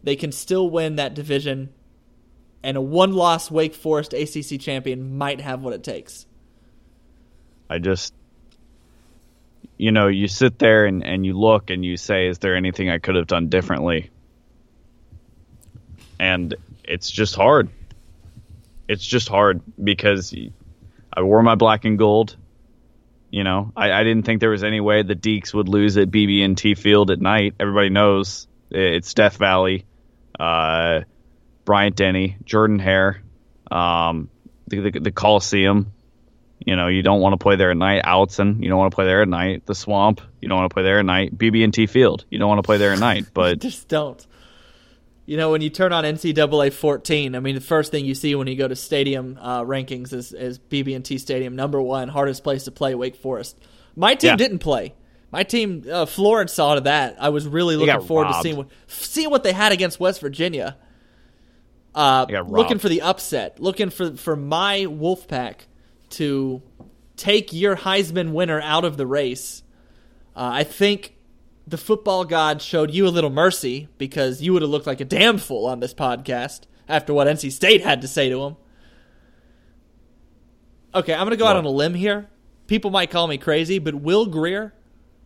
they can still win that division, and a one-loss Wake Forest ACC champion might have what it takes. I just, you know, you sit there and, and you look and you say, is there anything I could have done differently? And it's just hard. It's just hard because I wore my black and gold. You know, I, I didn't think there was any way the Deeks would lose at BB&T Field at night. Everybody knows it's Death Valley, uh, Bryant Denny, Jordan Hare, um, the, the, the Coliseum. You know, you don't want to play there at night. Autzen, you don't want to play there at night. The Swamp, you don't want to play there at night. BB&T Field, you don't want to play there at night. But Just don't. You know, when you turn on NCAA 14, I mean, the first thing you see when you go to stadium uh, rankings is, is BB&T Stadium, number one, hardest place to play, Wake Forest. My team Yeah. didn't play. My team, uh, Florence saw to that. I was really looking forward to seeing what, seeing what they had against West Virginia. Uh, looking for the upset, looking for, for my Wolfpack to take your Heisman winner out of the race. Uh, I think the football god showed you a little mercy because you would have looked like a damn fool on this podcast after what NC State had to say to him. Okay, I'm going to go out on a limb here. People might call me crazy, but Will Grier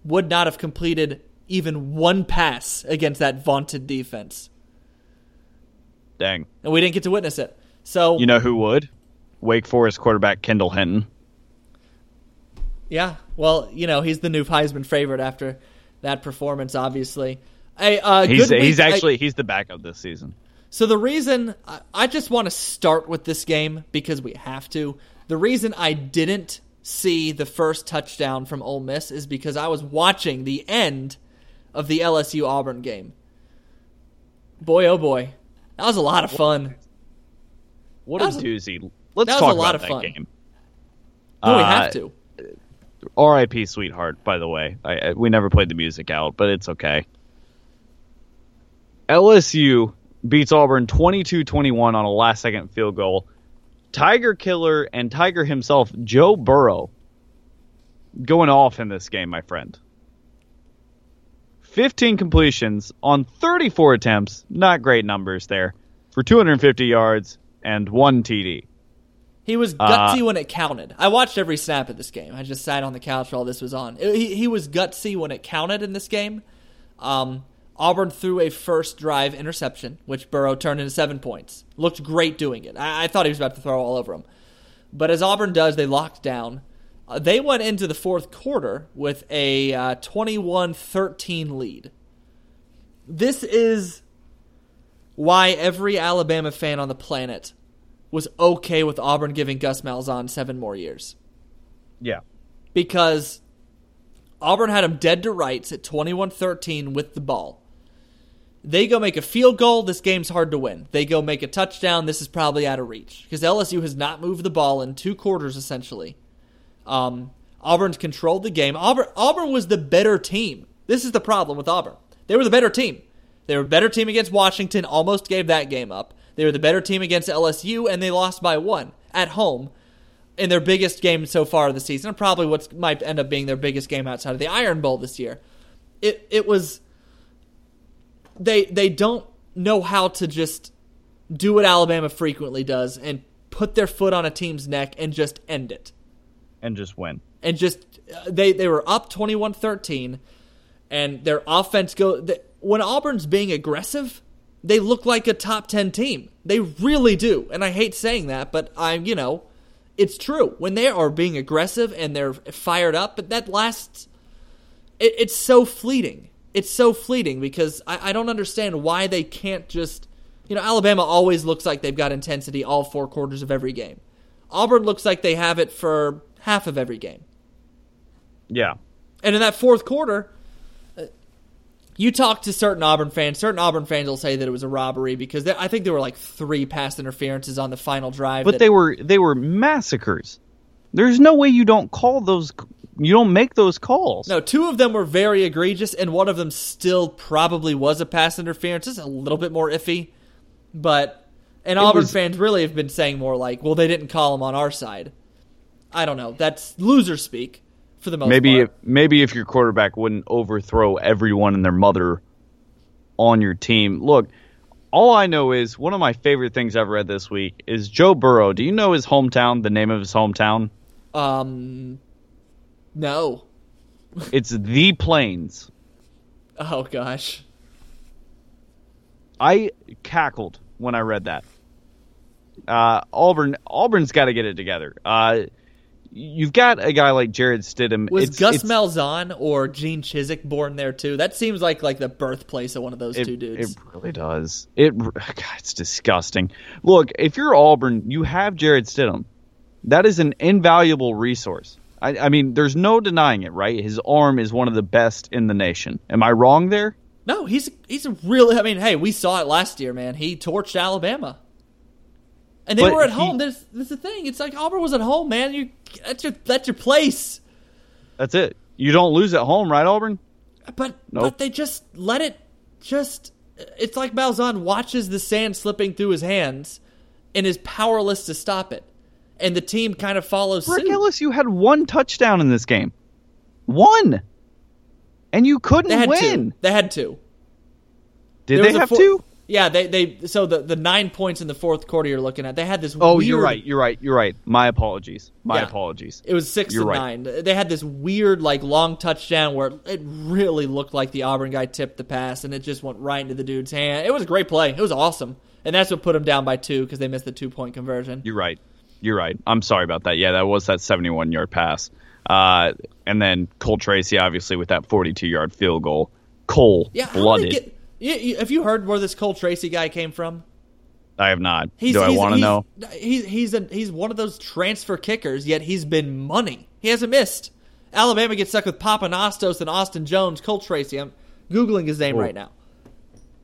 would not have completed even one pass against that vaunted defense. dang, And we didn't get to witness it. So, you know who would? Wake Forest quarterback Kendall Hinton. Yeah, well, you know, he's the new Heisman favorite after that performance, obviously. Hey, uh, He's good he's week. I- actually he's the backup this season. so the reason I, I just want to start with this game because we have to. The reason I didn't see the first touchdown from Ole Miss is because I was watching the end of the LSU Auburn game. Boy, oh boy, that was a lot of fun. What a That was doozy! Let's that was talk a lot about of that fun. game. No, we Uh, have to. R.I.P. Sweetheart. By the way, I, I, we never played the music out, but it's okay. LSU beats Auburn 22-21 on a last-second field goal. Tiger Killer and Tiger himself, Joe Burrow, going off in this game, my friend. 15 completions on 34 attempts, not great numbers there, for 250 yards and one TD. He was gutsy uh, when it counted. I watched every snap of this game. I just sat on the couch while this was on. He, he was gutsy when it counted in this game. Um, Auburn threw a first drive interception, which Burrow turned into seven points. Looked great doing it. I, I thought he was about to throw all over him. But as Auburn does, they locked down. Uh, they went into the fourth quarter with a uh, 21 uh, 13 lead. This is why every Alabama fan on the planet was okay with Auburn giving Gus Malzahn seven more years. Yeah. Because Auburn had him dead to rights at 21 13 with the ball. They go make a field goal, this game's hard to win. They go make a touchdown, this is probably out of reach. Because LSU has not moved the ball in two quarters, essentially. Um, Auburn's controlled the game. Auburn, Auburn was the better team. This is the problem with Auburn. They were the better team. They were a better team against Washington, almost gave that game up. They were the better team against LSU, and they lost by one at home in their biggest game so far of the season, and probably what might end up being their biggest game outside of the Iron Bowl this year. It it was they they don't know how to just do what Alabama frequently does and put their foot on a team's neck and just end it. And just win. And just uh, they they were up 21-13 and their offense go they, when Auburn's being aggressive they look like a top 10 team. They really do. And I hate saying that but I'm, you know it's true. When they are being aggressive and they're fired up but that lasts it, it's so fleeting it's so fleeting because I, I don't understand why they can't just you know alabama always looks like they've got intensity all four quarters of every game auburn looks like they have it for half of every game yeah and in that fourth quarter uh, you talk to certain Auburn fans. Certain Auburn fans will say that it was a robbery because I think there were like three pass interferences on the final drive. But that, they were they were massacres. There's no way you don't call those. You don't make those calls. No, two of them were very egregious, and one of them still probably was a pass interference. It's a little bit more iffy, but and Auburn was, fans really have been saying more like, "Well, they didn't call him on our side." I don't know. That's loser speak for the most maybe part. If, maybe if your quarterback wouldn't overthrow everyone and their mother on your team. Look, all I know is one of my favorite things I've read this week is Joe Burrow. Do you know his hometown? The name of his hometown? Um, no. it's the Plains. Oh gosh. I cackled when I read that. Uh, Auburn Auburn's got to get it together. Uh, you've got a guy like Jarrett Stidham. Was it's, Gus it's, Malzahn or Gene Chizik born there too? That seems like like the birthplace of one of those it, two dudes. It really does. It God, it's disgusting. Look, if you're Auburn, you have Jarrett Stidham. That is an invaluable resource. I, I mean, there's no denying it, right? His arm is one of the best in the nation. Am I wrong there? No, he's he's a really. I mean, hey, we saw it last year, man. He torched Alabama. And they but were at he, home. There's, there's the thing. It's like Auburn was at home, man. You that's your that's your place. That's it. You don't lose at home, right, Auburn? But nope. but they just let it just. It's like Malzahn watches the sand slipping through his hands, and is powerless to stop it. And the team kind of follows Rick suit. Ellis, you had one touchdown in this game, one, and you couldn't they win. Two. They had two. Did there they have four, two? Yeah, they they so the the nine points in the fourth quarter you're looking at. They had this. Oh, weird, you're right. You're right. You're right. My apologies. My yeah, apologies. It was 6 you're to right. nine. They had this weird like long touchdown where it really looked like the Auburn guy tipped the pass and it just went right into the dude's hand. It was a great play. It was awesome, and that's what put them down by two because they missed the two point conversion. You're right. You're right. I'm sorry about that. Yeah, that was that 71 yard pass. Uh, and then Cole Tracy, obviously, with that 42 yard field goal. Cole yeah, blooded. You, you, have you heard where this Cole Tracy guy came from? I have not. He's, Do I want to know? He's he's a, he's one of those transfer kickers. Yet he's been money. He hasn't missed. Alabama gets stuck with Pappanastos and Austin Jones. Cole Tracy. I'm googling his name Ooh. right now.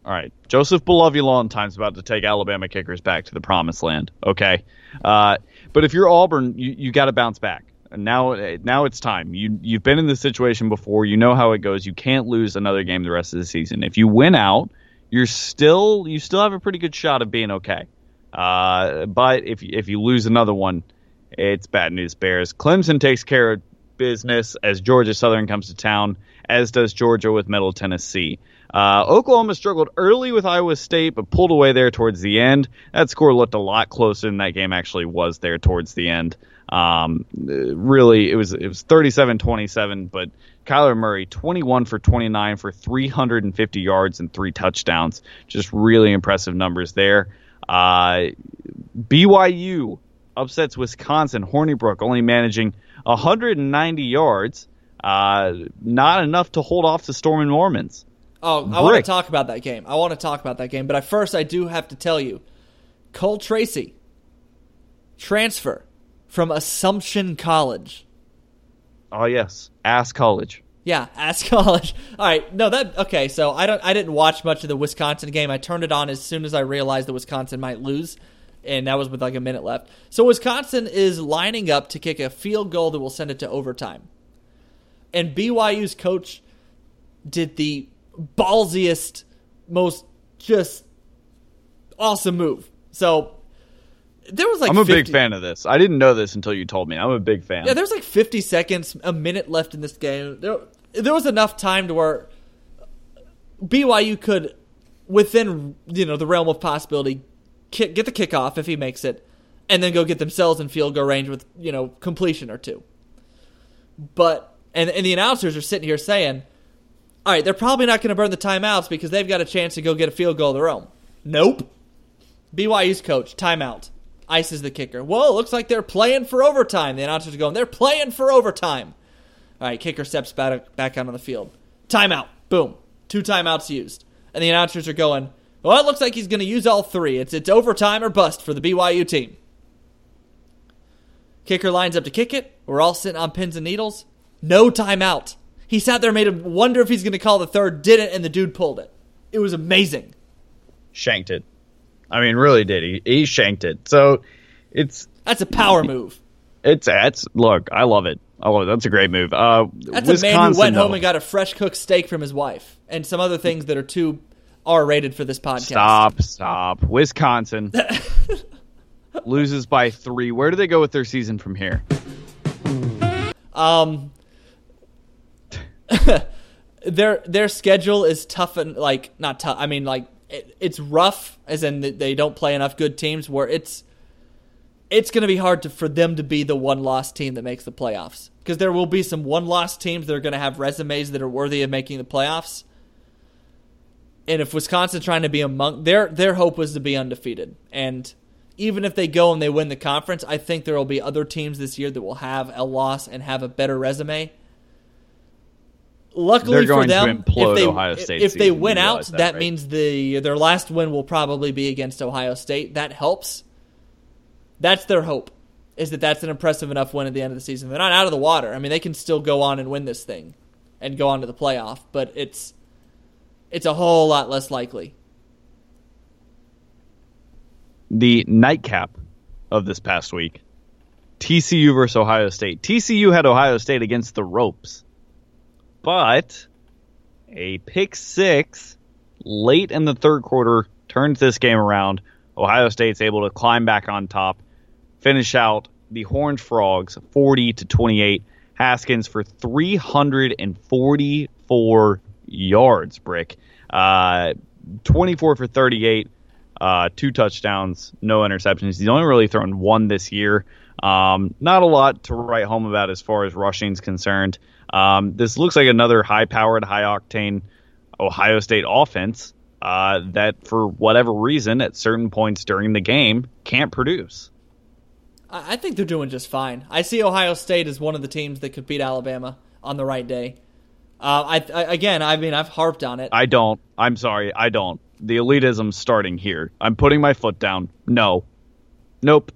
All right, Joseph Belovulontime's about to take Alabama kickers back to the promised land. Okay, uh, but if you're Auburn, you, you got to bounce back now now it's time. You you've been in this situation before. You know how it goes. You can't lose another game the rest of the season. If you win out, you're still you still have a pretty good shot of being okay. Uh, but if if you lose another one, it's bad news bears. Clemson takes care of business as Georgia Southern comes to town, as does Georgia with Middle Tennessee. Uh, Oklahoma struggled early with Iowa State, but pulled away there towards the end. That score looked a lot closer than that game actually was there towards the end. Um, really, it was it was 37-27, but Kyler Murray 21 for 29 for 350 yards and three touchdowns. Just really impressive numbers there. Uh, BYU upsets Wisconsin. Hornibrook only managing 190 yards. Uh, not enough to hold off the Storm Mormons. Oh, I want to talk about that game. I want to talk about that game, but first I do have to tell you, Cole Tracy transfer from Assumption College. Oh yes, Ass College. Yeah, Ass College. All right, no that okay. So I don't. I didn't watch much of the Wisconsin game. I turned it on as soon as I realized that Wisconsin might lose, and that was with like a minute left. So Wisconsin is lining up to kick a field goal that will send it to overtime, and BYU's coach did the ballsiest, most just awesome move. So there was like I'm a 50, big fan of this. I didn't know this until you told me. I'm a big fan. Yeah, there's like 50 seconds, a minute left in this game. There, there was enough time to where BYU could, within you know the realm of possibility, kick, get the kickoff if he makes it, and then go get themselves in field goal range with you know completion or two. But and and the announcers are sitting here saying, "All right, they're probably not going to burn the timeouts because they've got a chance to go get a field goal of their own." Nope. BYU's coach timeout Ice is the kicker. Whoa, looks like they're playing for overtime. The announcers are going, they're playing for overtime. All right, kicker steps back, back out on the field. Timeout. Boom. Two timeouts used. And the announcers are going, well, it looks like he's going to use all three. It's, it's overtime or bust for the BYU team. Kicker lines up to kick it. We're all sitting on pins and needles. No timeout. He sat there, made him wonder if he's going to call the third, did it, and the dude pulled it. It was amazing. Shanked it. I mean, really did. He, he shanked it. So it's that's a power move. It's that's, look, I love it. I love it. That's a great move. Uh, that's Wisconsin, a man who went though. home and got a fresh cooked steak from his wife and some other things that are too R rated for this podcast. Stop, stop. Wisconsin loses by three. Where do they go with their season from here? Um, their their schedule is tough and like not tough. I mean, like it, it's rough, as in they don't play enough good teams. Where it's it's going to be hard to, for them to be the one lost team that makes the playoffs because there will be some one lost teams that are going to have resumes that are worthy of making the playoffs. And if Wisconsin trying to be among their their hope was to be undefeated, and even if they go and they win the conference, I think there will be other teams this year that will have a loss and have a better resume luckily for them, if they if they win out, that, that right? means the their last win will probably be against Ohio State. That helps. That's their hope. Is that that's an impressive enough win at the end of the season? They're not out of the water. I mean, they can still go on and win this thing, and go on to the playoff. But it's it's a whole lot less likely. The nightcap of this past week, TCU versus Ohio State. TCU had Ohio State against the ropes but a pick six late in the third quarter turns this game around. Ohio State's able to climb back on top, finish out the Horned Frogs 40 to 28. Haskins for 344 yards, Brick. Uh, 24 for 38, uh, two touchdowns, no interceptions. He's only really thrown one this year. Um, not a lot to write home about as far as rushing's concerned. Um, this looks like another high-powered, high-octane Ohio State offense uh, that, for whatever reason, at certain points during the game, can't produce. I think they're doing just fine. I see Ohio State as one of the teams that could beat Alabama on the right day. Uh, I, I, again, I mean, I've harped on it. I don't. I'm sorry, I don't. The elitism's starting here. I'm putting my foot down. No, nope.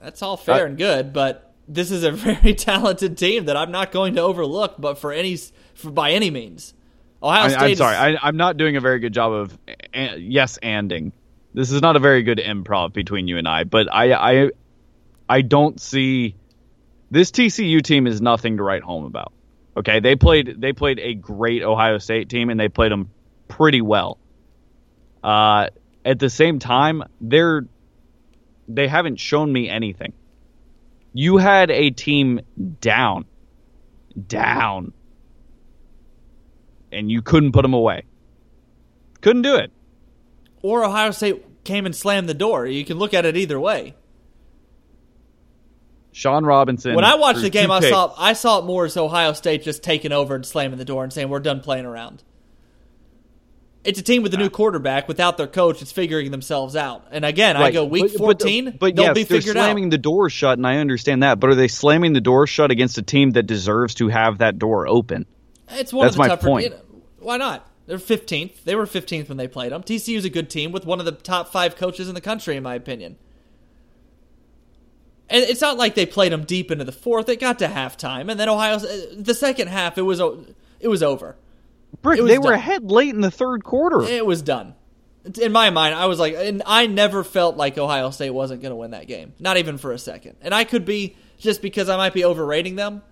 That's all fair and good, but this is a very talented team that I'm not going to overlook, but for any for by any means, Ohio State. I, am sorry, I, am not doing a very good job of uh, yes anding. This is not a very good improv between you and I, but I I I don't see this TCU team is nothing to write home about. Okay, they played they played a great Ohio State team and they played them pretty well. Uh, at the same time, they're they haven't shown me anything. You had a team down, down, and you couldn't put them away. Couldn't do it. Or Ohio State came and slammed the door. You can look at it either way. Shawn Robinson. When I watched the game, I saw I saw it more as Ohio State just taking over and slamming the door and saying we're done playing around. It's a team with a new quarterback without their coach. It's figuring themselves out. And again, I go week But- but- fourteen. But, they'll yes, be they're figured slamming out. the door shut, and I understand that. But are they slamming the door shut against a team that deserves to have that door open? It's one That's of the my tougher. point. you know, why not? They're fifteenth. They were fifteenth when they played them. TCU's a good team with one of the top five coaches in the country, in my opinion. And it's not like they played them deep into the fourth. It got to halftime, and then Ohio. Uh, the second half, it was it was over. Brick, they were done. ahead late in the third quarter. It was done. In my mind, I was like, and I never felt like Ohio State wasn't going to win that game, not even for a second. And I could be just because I might be overrating them.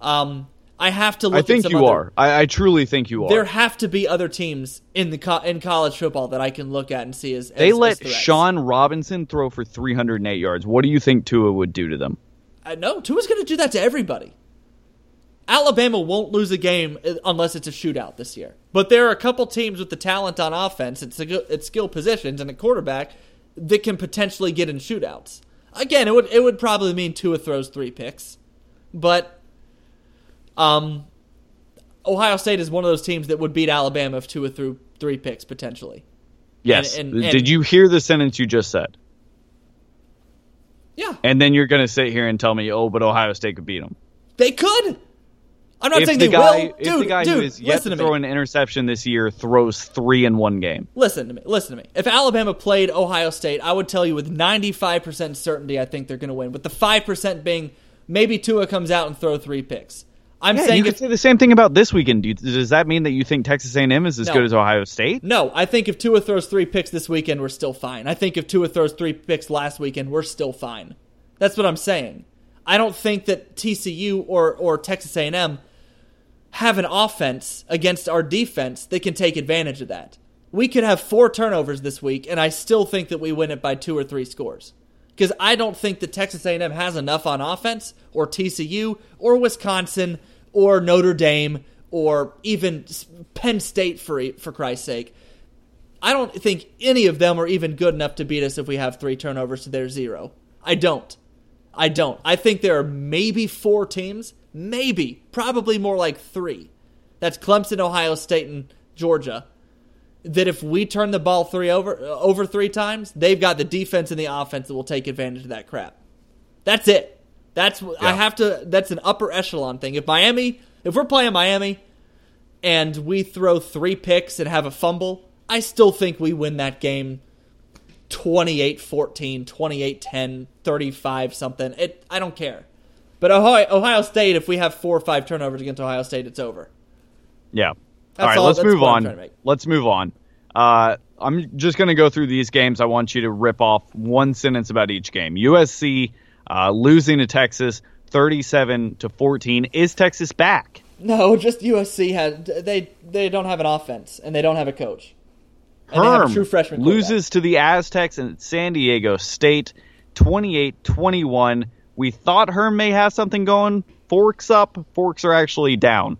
Um, I have to look. I think you other, are. I, I truly think you are. There have to be other teams in the co- in college football that I can look at and see as, as they as let threats. Shawn Robinson throw for 308 yards. What do you think Tua would do to them? Uh, no, Tua's going to do that to everybody. Alabama won't lose a game unless it's a shootout this year. But there are a couple teams with the talent on offense, it's a, it's skill positions, and a quarterback that can potentially get in shootouts. Again, it would it would probably mean Tua throws three picks, but um, Ohio State is one of those teams that would beat Alabama if Tua threw three picks potentially. Yes. And- and- Did you hear the sentence you just said? Yeah, And then you're going to sit here and tell me, oh, but Ohio State could beat them. they could. I'm not if saying the they guy, will, if dude. the guy dude, who is yet to throw an interception this year throws three in one game, Listen to me. Listen to me. If Alabama played Ohio State, I would tell you with 95% certainty I think they're going to win. With the 5% being maybe Tua comes out and throw three picks. I'm yeah, you saying could if say the same thing about this weekend. Do you, does that mean that you think Texas A&M is as No. good as Ohio State? no, I think if Tua throws three picks this weekend, we're still fine. I think if Tua throws three picks last weekend, we're still fine. That's what I'm saying. I don't think that TCU or or Texas A&M have an offense against our defense that can take advantage of that. We could have four turnovers this week, and I still think that we win it by two or three scores. Because I don't think that Texas A&M has enough on offense, or TCU, or Wisconsin, or Notre Dame, or even Penn State for for Christ's sake. I don't think any of them are even good enough to beat us if we have three turnovers to their zero. I don't. I don't. I think there are maybe four teams, maybe, probably more like three. That's Clemson, Ohio State, and Georgia. That if we turn the ball three over uh, over three times, they've got the defense and the offense that will take advantage of that crap. That's it. That's I have to. That's an upper echelon thing. If Miami, if we're playing Miami, and we throw three picks and have a fumble, I still think we win that game 28-14, 28-10, 35 something. It I don't care. But Ohio, Ohio State, if we have four or five turnovers against Ohio State, it's over. Yeah. all That's right, all- let's move on. Let's move on. Uh, I'm just going to go through these games. I want you to rip off one sentence about each game. USC uh, losing to Texas 37 to 14. Is Texas back? No, just USC had they they don't have an offense and they don't have a coach. And they have a true freshman loses to the Aztecs and San Diego State 28-21. We thought Herm may have something going. Forks up. Forks are actually down.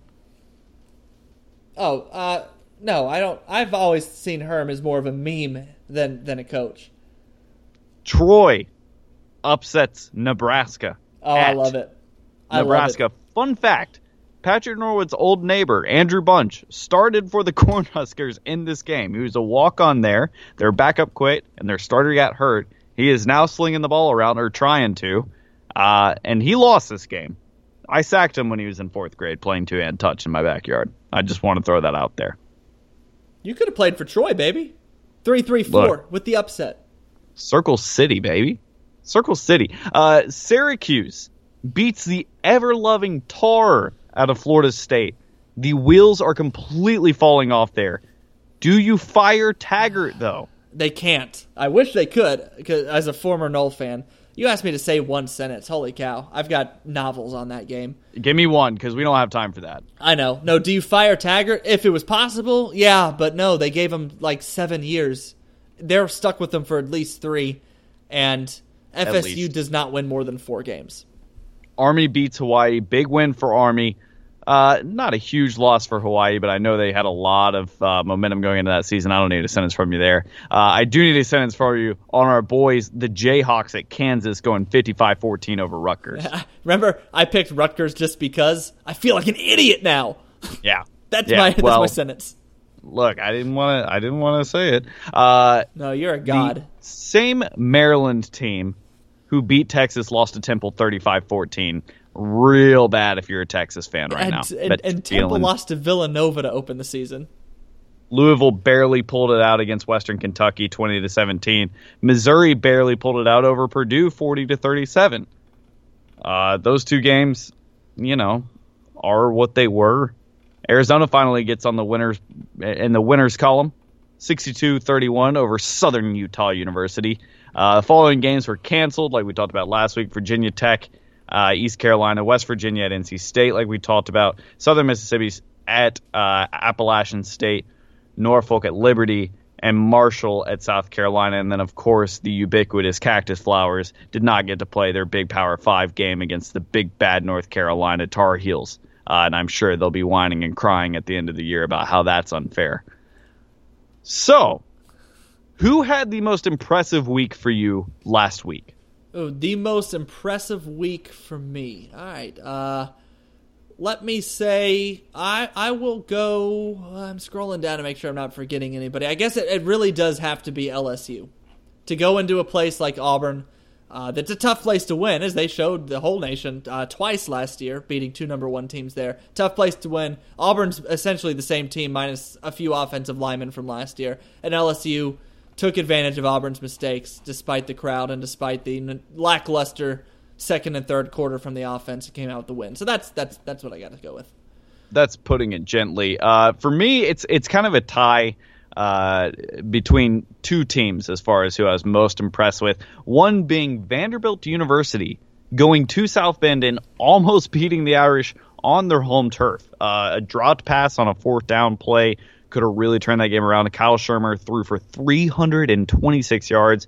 Oh, uh, no, I don't. I've always seen Herm as more of a meme than than a coach. Troy upsets Nebraska. Oh, I love it. I love it. Nebraska. Fun fact Patrick Norwood's old neighbor, Andrew Bunch, started for the Cornhuskers in this game. He was a walk on there. Their backup quit, and their starter got hurt. He is now slinging the ball around, or trying to, uh, and he lost this game. I sacked him when he was in fourth grade playing two hand touch in my backyard. I just want to throw that out there. You could have played for Troy, baby. Three three four Look. with the upset. Circle City, baby. Circle City. Uh, Syracuse beats the ever loving tar out of Florida State. The wheels are completely falling off there. Do you fire Taggart, though? They can't. I wish they could. As a former Nole fan, you asked me to say one sentence. Holy cow! I've got novels on that game. Give me one, because we don't have time for that. I know. No, do you fire Taggart if it was possible? Yeah, but no. They gave him like seven years. they're stuck with them for at least three, and FSU does not win more than four games. Army beats Hawaii. Big win for Army. Uh, not a huge loss for Hawaii, but I know they had a lot of uh, momentum going into that season. I don't need a sentence from you there. Uh, I do need a sentence from you on our boys, the Jayhawks at Kansas, going 55-14 over Rutgers. Remember, I picked Rutgers just because I feel like an idiot now. Yeah, That's Yeah, my that's well, my sentence. Look, I didn't want to. I didn't want to say it. Uh, No, you're a god. same Maryland team who beat Texas lost to Temple 35-14. Real bad if you're a Texas fan right and, now. and, and Temple feeling- lost to Villanova to open the season. Louisville barely pulled it out against Western Kentucky 20 to 17. Missouri barely pulled it out over Purdue 40 to 37. Uh, those two games, you know, are what they were. Arizona finally gets on the winners in the winners column, 62-31 over Southern Utah University. Uh, the following games were canceled, like we talked about last week. Virginia Tech, uh, East Carolina, West Virginia at NC State, like we talked about. Southern Mississippi's at uh, Appalachian State, Norfolk at Liberty, and Marshall at South Carolina. And then, of course, the ubiquitous Cactus Flowers did not get to play their big Power Five game against the big bad North Carolina Tar Heels. Uh, and I'm sure they'll be whining and crying at the end of the year about how that's unfair. So, who had the most impressive week for you last week? Oh, the most impressive week for me. All right. Uh, let me say I I will go. I'm scrolling down to make sure I'm not forgetting anybody. I guess it, it really does have to be LSU to go into a place like Auburn. Uh, that's a tough place to win, as they showed the whole nation uh, twice last year, beating two number one teams there. Tough place to win. Auburn's essentially the same team, minus a few offensive linemen from last year, and LSU took advantage of Auburn's mistakes, despite the crowd and despite the lackluster second and third quarter from the offense. It came out with the win. So that's that's that's what I got to go with. that's putting it gently. Uh, for me, it's it's kind of a tie uh, between two teams as far as who I was most impressed with. One being Vanderbilt University going to South Bend and almost beating the Irish on their home turf. Uh, a dropped pass on a fourth down play could have really turned that game around. Kyle Shurmur threw for 326 yards.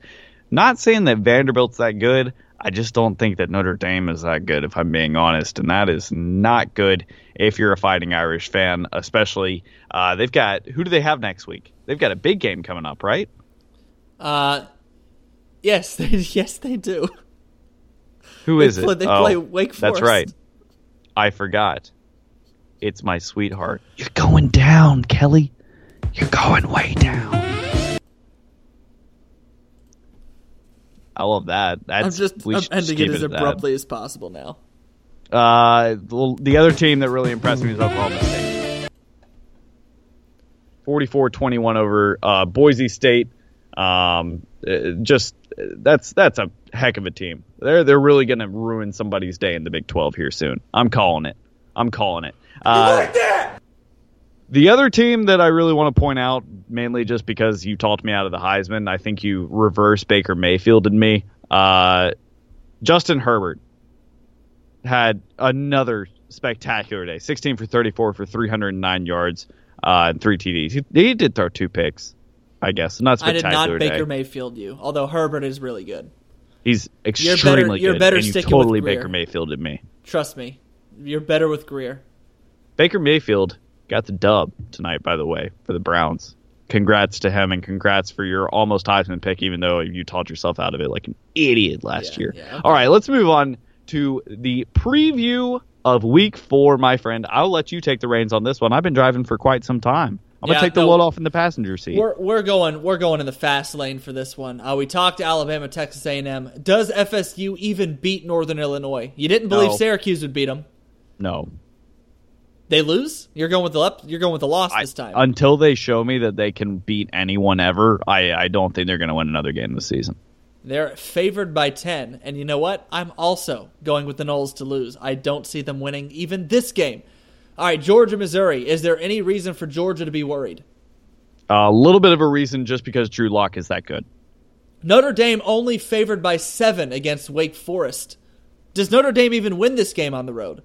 Not saying that Vanderbilt's that good. I just don't think that Notre Dame is that good, if I'm being honest, and that is not good if you're a Fighting Irish fan. Especially, uh, they've got who do they have next week? They've got a big game coming up, right? Uh, yes, they, yes they do. Who They is play- it? they Oh, play Wake That's right. I forgot. It's my sweetheart. You're going down, Kelly. You're going way down. I love that. That's I'm just I'm ending keep it as at that. abruptly as possible now. Uh, the, the other team that really impressed me is Oklahoma State. 44-21 over uh, Boise State. Um, uh, just that's that's a heck of a team. They're they're really going to ruin somebody's day in the Big 12 here soon. I'm calling it. I'm calling it. Uh, the other team that I really want to point out, mainly just because you talked me out of the Heisman, I think you reverse Baker Mayfield and me. Uh, Justin Herbert had another spectacular day 16 for 34 for 309 yards uh, and three TDs. He, he did throw two picks, I guess. Not spectacular. I did spectacular not Baker. Mayfield you, although Herbert is really good. He's better- extremely you're good. better and you sticking with totally Grier. Baker Mayfielded me. Trust me, you're better with Grier. Baker Mayfield got the dub tonight, by the way, for the Browns. Congrats to him, and congrats for your almost Heisman pick, even though you taught yourself out of it like an idiot last Yeah, year. yeah. All right, let's move on to the preview of Week Four, my friend. I'll let you take the reins on this one. I've been driving for quite some time. I'm Yeah, gonna take the no. load off in the passenger seat. We're we're going we're going in the fast lane for this one. Uh, we talked to Alabama, Texas A&M. Does FSU even beat Northern Illinois? You didn't believe No. Syracuse would beat them. No, They lose. You're going with the lep- you're going with the loss I- this time. until they show me that they can beat anyone ever, I, I don't think they're gonna win another game this season. They're favored by 10. And you know what? I'm also going with the Noles to lose. I don't see them winning even this game. All right, Georgia, Missouri. Is there any reason for Georgia to be worried? A little bit of a reason just because Drew Lock is that good. Notre Dame only favored by 7 against Wake Forest. Does Notre Dame even win this game on the road?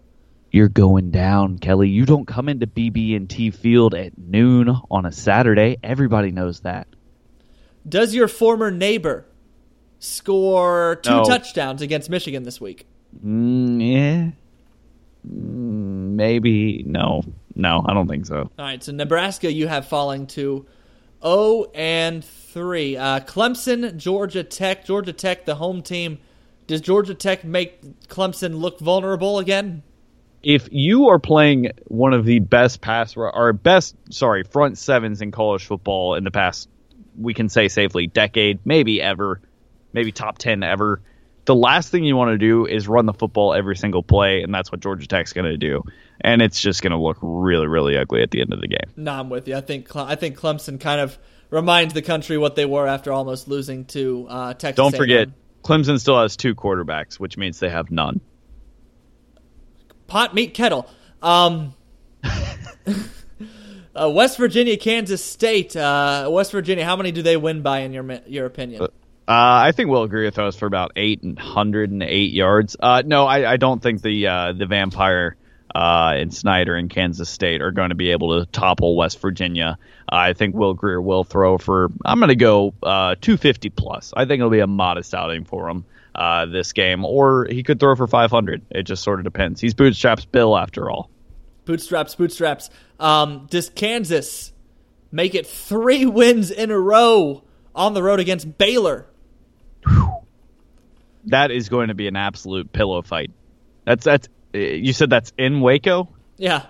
You're going down, Kelly. You don't come into BB&T Field at noon on a Saturday. Everybody knows that. Does your former neighbor score two No. touchdowns against Michigan this week? Mm, yeah. Mm, maybe no, no, I don't think so. All right, so Nebraska you have falling to 0 and 3. Uh, Clemson, Georgia Tech. Georgia Tech, the home team. Does Georgia Tech make Clemson look vulnerable again? If you are playing one of the best pass or best, sorry, front sevens in college football in the past, we can say safely decade, maybe ever, maybe top ten ever. The last thing you want to do is run the football every single play, and that's what Georgia Tech's going to do. And it's just going to look really, really ugly at the end of the game. No, I'm with you. I think I think Clemson kind of reminds the country what they were after almost losing to uh, Texas. Don't A&M. forget, Clemson still has two quarterbacks, which means they have none. Pot meat kettle. Um, uh, West Virginia, Kansas State. Uh, West Virginia. How many do they win by in your your opinion? Uh, I think we'll agree with us for about eight hundred and eight yards. Uh, no, I, I don't think the uh, the vampire uh, and Snyder and Kansas State are going to be able to topple West Virginia. I think Will Grier will throw for. I'm going to go uh, 250 plus. I think it'll be a modest outing for him uh, this game, or he could throw for 500. It just sort of depends. He's bootstraps Bill after all. Bootstraps, bootstraps. Um, does Kansas make it three wins in a row on the road against Baylor? That is going to be an absolute pillow fight. That's that's. uh, You said that's in Waco. Yeah,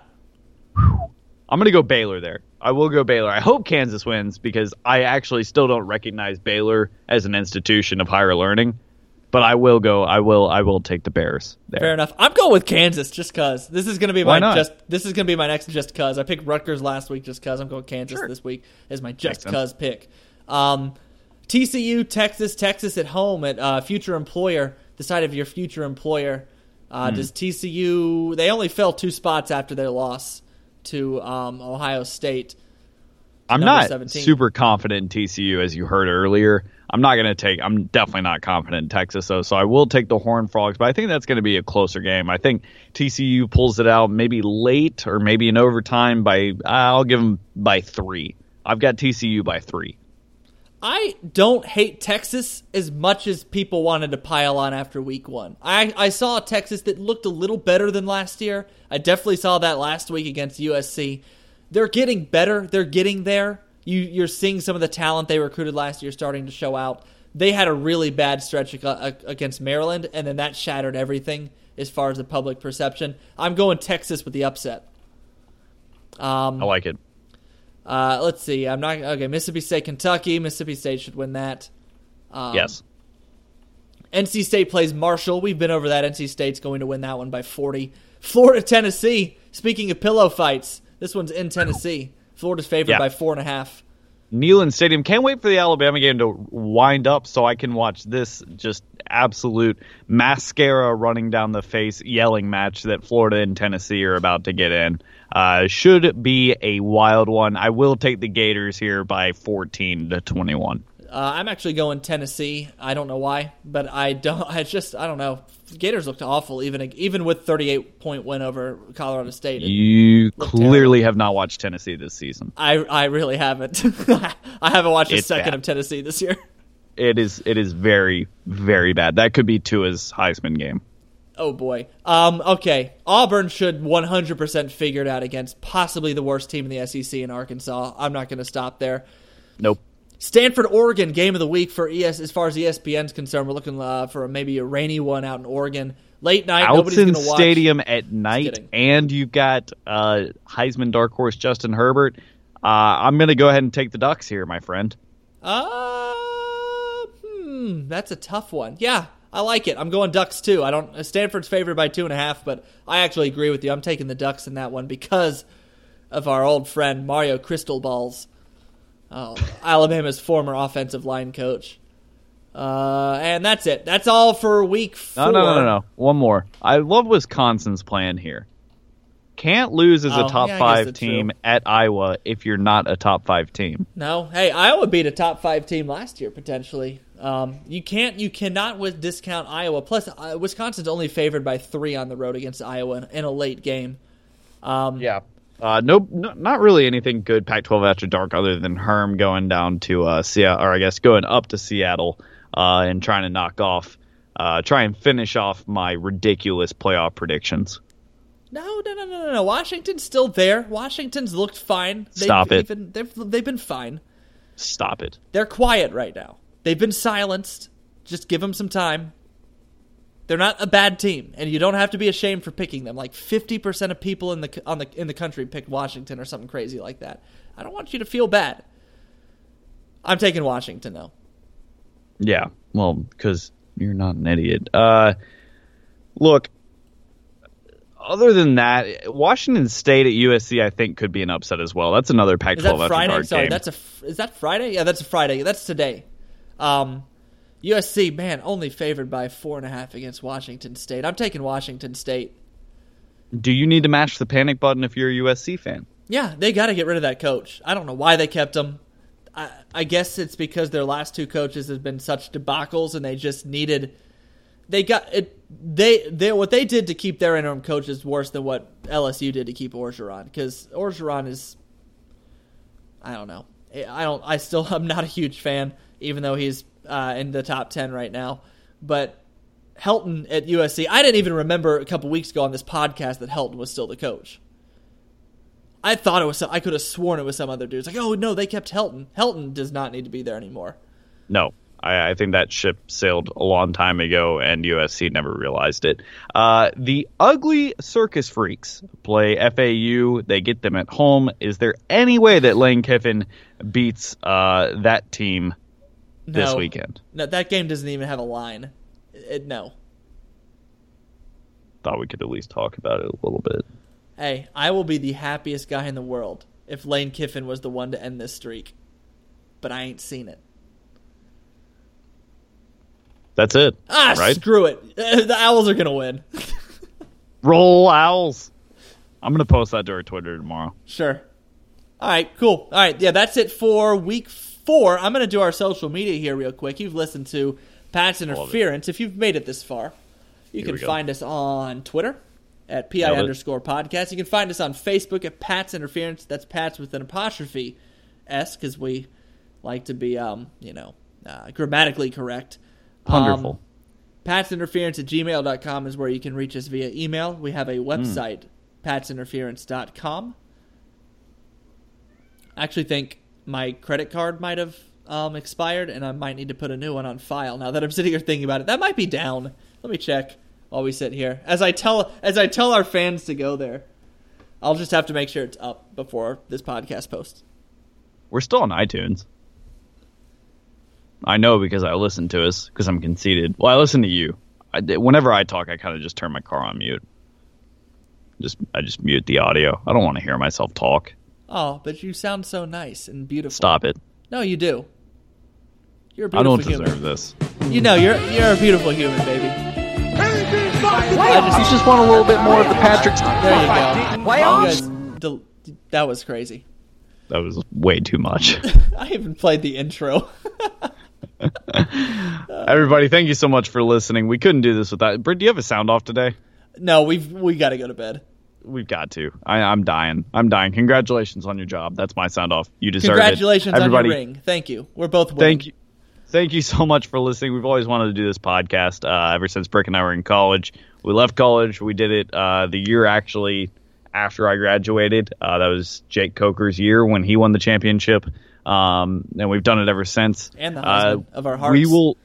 I'm going to go Baylor there. I will go Baylor. I hope Kansas wins because I actually still don't recognize Baylor as an institution of higher learning. But I will go. I will. I will take the Bears there. fair enough. I'm going with Kansas just cause this is going to be my just. This is going to be my next just cause. I picked Rutgers last week just cause. I'm going Kansas this week as my just cause pick. Um, TCU, Texas, Texas at home at uh, future employer. The side of your future employer. Hmm. Uh, Does TCU? They only fell two spots after their loss to um, Ohio State. I'm not 17. super confident in TCU as you heard earlier. I'm not going to take. I'm definitely not confident in Texas though. So I will take the Horned Frogs, but I think that's going to be a closer game. I think TCU pulls it out maybe late or maybe in overtime by. I'll give them by three. I've got TCU by three. I don't hate Texas as much as people wanted to pile on after week one. I, I saw Texas that looked a little better than last year. I definitely saw that last week against USC. They're getting better. They're getting there. You, you're seeing some of the talent they recruited last year starting to show out. They had a really bad stretch ag- against Maryland, and then that shattered everything as far as the public perception. I'm going Texas with the upset. Um, I like it. uh, let's see. I'm not okay. Mississippi State, Kentucky. Mississippi State should win that. Um, yes. NC State plays Marshall. We've been over that. NC State's going to win that one by 40. Florida, Tennessee. Speaking of pillow fights, this one's in Tennessee. Florida's favored Yeah. by four and a half. Neyland Stadium. Can't wait for the Alabama game to wind up so I can watch this just absolute mascara running down the face yelling match that Florida and Tennessee are about to get in. Uh, should be a wild one. I will take the Gators here by 14 to 21. Uh, I'm actually going Tennessee. I don't know why, but I don't. I just I don't know. Gators looked awful, even even with 38 point win over Colorado State. You clearly have not watched Tennessee this season. I I really haven't. I haven't watched a second bad. of Tennessee this year. It is it is very very bad. That could be Tua's Heisman game. Oh boy. Um. Okay. Auburn should 100% figure it out against possibly the worst team in the SEC in Arkansas. I'm not going to stop there. Nope. Stanford, Oregon, game of the week for ES. As far as ESPN's concerned, we're looking uh, for maybe a rainy one out in Oregon. Late night. nobody's Autzen going to watch. Stadium at night, and you've got uh, Heisman dark horse Justin Herbert. Uh, I'm going to go ahead and take the Ducks here, my friend. Uh, hmm, that's a tough one. Yeah, I like it. I'm going Ducks too. I don't. Stanford's favored by two and a half, but I actually agree with you. I'm taking the Ducks in that one because of our old friend Mario Crystal Balls, oh, Alabama's former offensive line coach. Uh, and that's it. That's all for week four. No, no, no, no, no. One more. I love Wisconsin's plan here. Can't lose as Oh, a top yeah, five team true. at Iowa if you're not a top five team. No, hey, Iowa beat a top five team last year potentially. Um, you can't, you cannot with discount Iowa. Plus, uh, Wisconsin's only favored by three on the road against Iowa in, in a late game. Um, Yeah. Uh, no, no, not really anything good Pac-12 after dark other than Herm going down to uh, Seattle, or I guess going up to Seattle uh, and trying to knock off, uh, try and finish off my ridiculous playoff predictions. No, no, no, no, no, no. Washington's still there. Washington's looked fine. They've Stop it. Even, they've they've been fine. Stop it. They're quiet right now. They've been silenced. Just give them some time. They're not a bad team, and you don't have to be ashamed for picking them. Like fifty percent of people in the on the in the country picked Washington or something crazy like that. I don't want you to feel bad. I'm taking Washington though. Yeah, well, because you're not an idiot. Uh, look, other than that, Washington State at USC, I think, could be an upset as well. That's another Pac-12 Is that Friday? Sorry, game. that's a is that Friday? Yeah, that's a Friday. That's today. Um, USC, man, only favored by four and a half against Washington State. I'm taking Washington State. Do you need to mash the panic button if you're a USC fan? Yeah, they got to get rid of that coach. I don't know why they kept him. I, I guess it's because their last two coaches have been such debacles, and they just needed. They got it. They they what they did to keep their interim coach is worse than what LSU did to keep Orgeron because Orgeron is. I don't know. I don't. I still. I'm not a huge fan, even though he's uh, in the top ten right now. But Helton at USC, I didn't even remember a couple weeks ago on this podcast that Helton was still the coach. I thought it was. Some, I could have sworn it was some other dude. It's like, oh no, they kept Helton. Helton does not need to be there anymore. No, I, I think that ship sailed a long time ago, and USC never realized it. Uh, the ugly circus freaks play FAU. They get them at home. Is there any way that Lane Kiffin beats uh, that team this weekend? No, that game doesn't even have a line. It, no. Thought we could at least talk about it a little bit. Hey, I will be the happiest guy in the world if Lane Kiffin was the one to end this streak. But I ain't seen it. That's it. Ah, right? screw it. The Owls are gonna win. Roll owls. I'm gonna post that to our Twitter tomorrow. Sure. All right, cool. All right, yeah, that's it for week four. I'm going to do our social media here real quick. You've listened to Pat's Interference. If you've made it this far, you can find us on Twitter at PI underscore podcast. You can find us on Facebook at Pat's Interference. That's Pat's with an apostrophe S because we like to be, um, you know, uh, grammatically correct. Wonderful. Um, Pat's Interference at gmail.com is where you can reach us via email. We have a website, patsinterference.com. I actually think my credit card might have um, expired, and I might need to put a new one on file. Now that I'm sitting here thinking about it, that might be down. Let me check while we sit here. As I tell as I tell our fans to go there, I'll just have to make sure it's up before this podcast posts. We're still on iTunes. I know because I listen to us because I'm conceited. Well, I listen to you. I, whenever I talk, I kind of just turn my car on mute. Just I just mute the audio. I don't want to hear myself talk. Oh, but you sound so nice and beautiful. Stop it. No, you do. You're a beautiful human. I don't human. deserve this. You know, you're you're a beautiful human, baby. I just want a little bit more of the Patrick's. There you go. You guys del- that was crazy. That was way too much. I even played the intro. Everybody, thank you so much for listening. We couldn't do this without. Britt, do you have a sound off today? no, we've we got to go to bed. We've got to. I, I'm dying. I'm dying. Congratulations on your job. That's my sound off. You deserve it. Congratulations it. Everybody, on your ring. Thank you. We're both winning. thank you. Thank you so much for listening. We've always wanted to do this podcast uh, ever since Brick and I were in college. We left college. We did it uh, the year actually after I graduated. Uh, that was Jake Coker's year when he won the championship. Um, and we've done it ever since. And the Uh, husband of our hearts. We will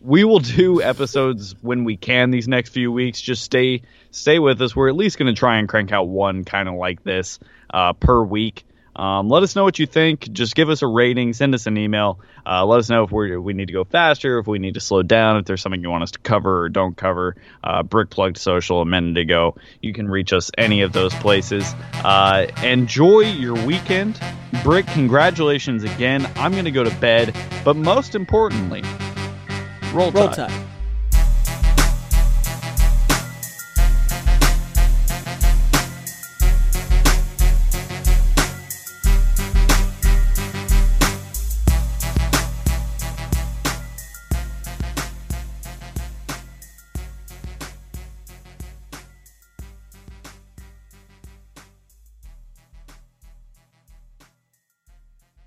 we will do episodes when we can these next few weeks. Just stay stay with us. We're at least going to try and crank out one kind of like this uh, per week. Um, let us know what you think. Just give us a rating. Send us an email. Uh, let us know if we we need to go faster, if we need to slow down, if there's something you want us to cover or don't cover. Uh, Brick plugged social a minute ago. You can reach us any of those places. Uh, enjoy your weekend. Brick, congratulations again. I'm going to go to bed, but most importantly, roll, Roll Tide. Tide.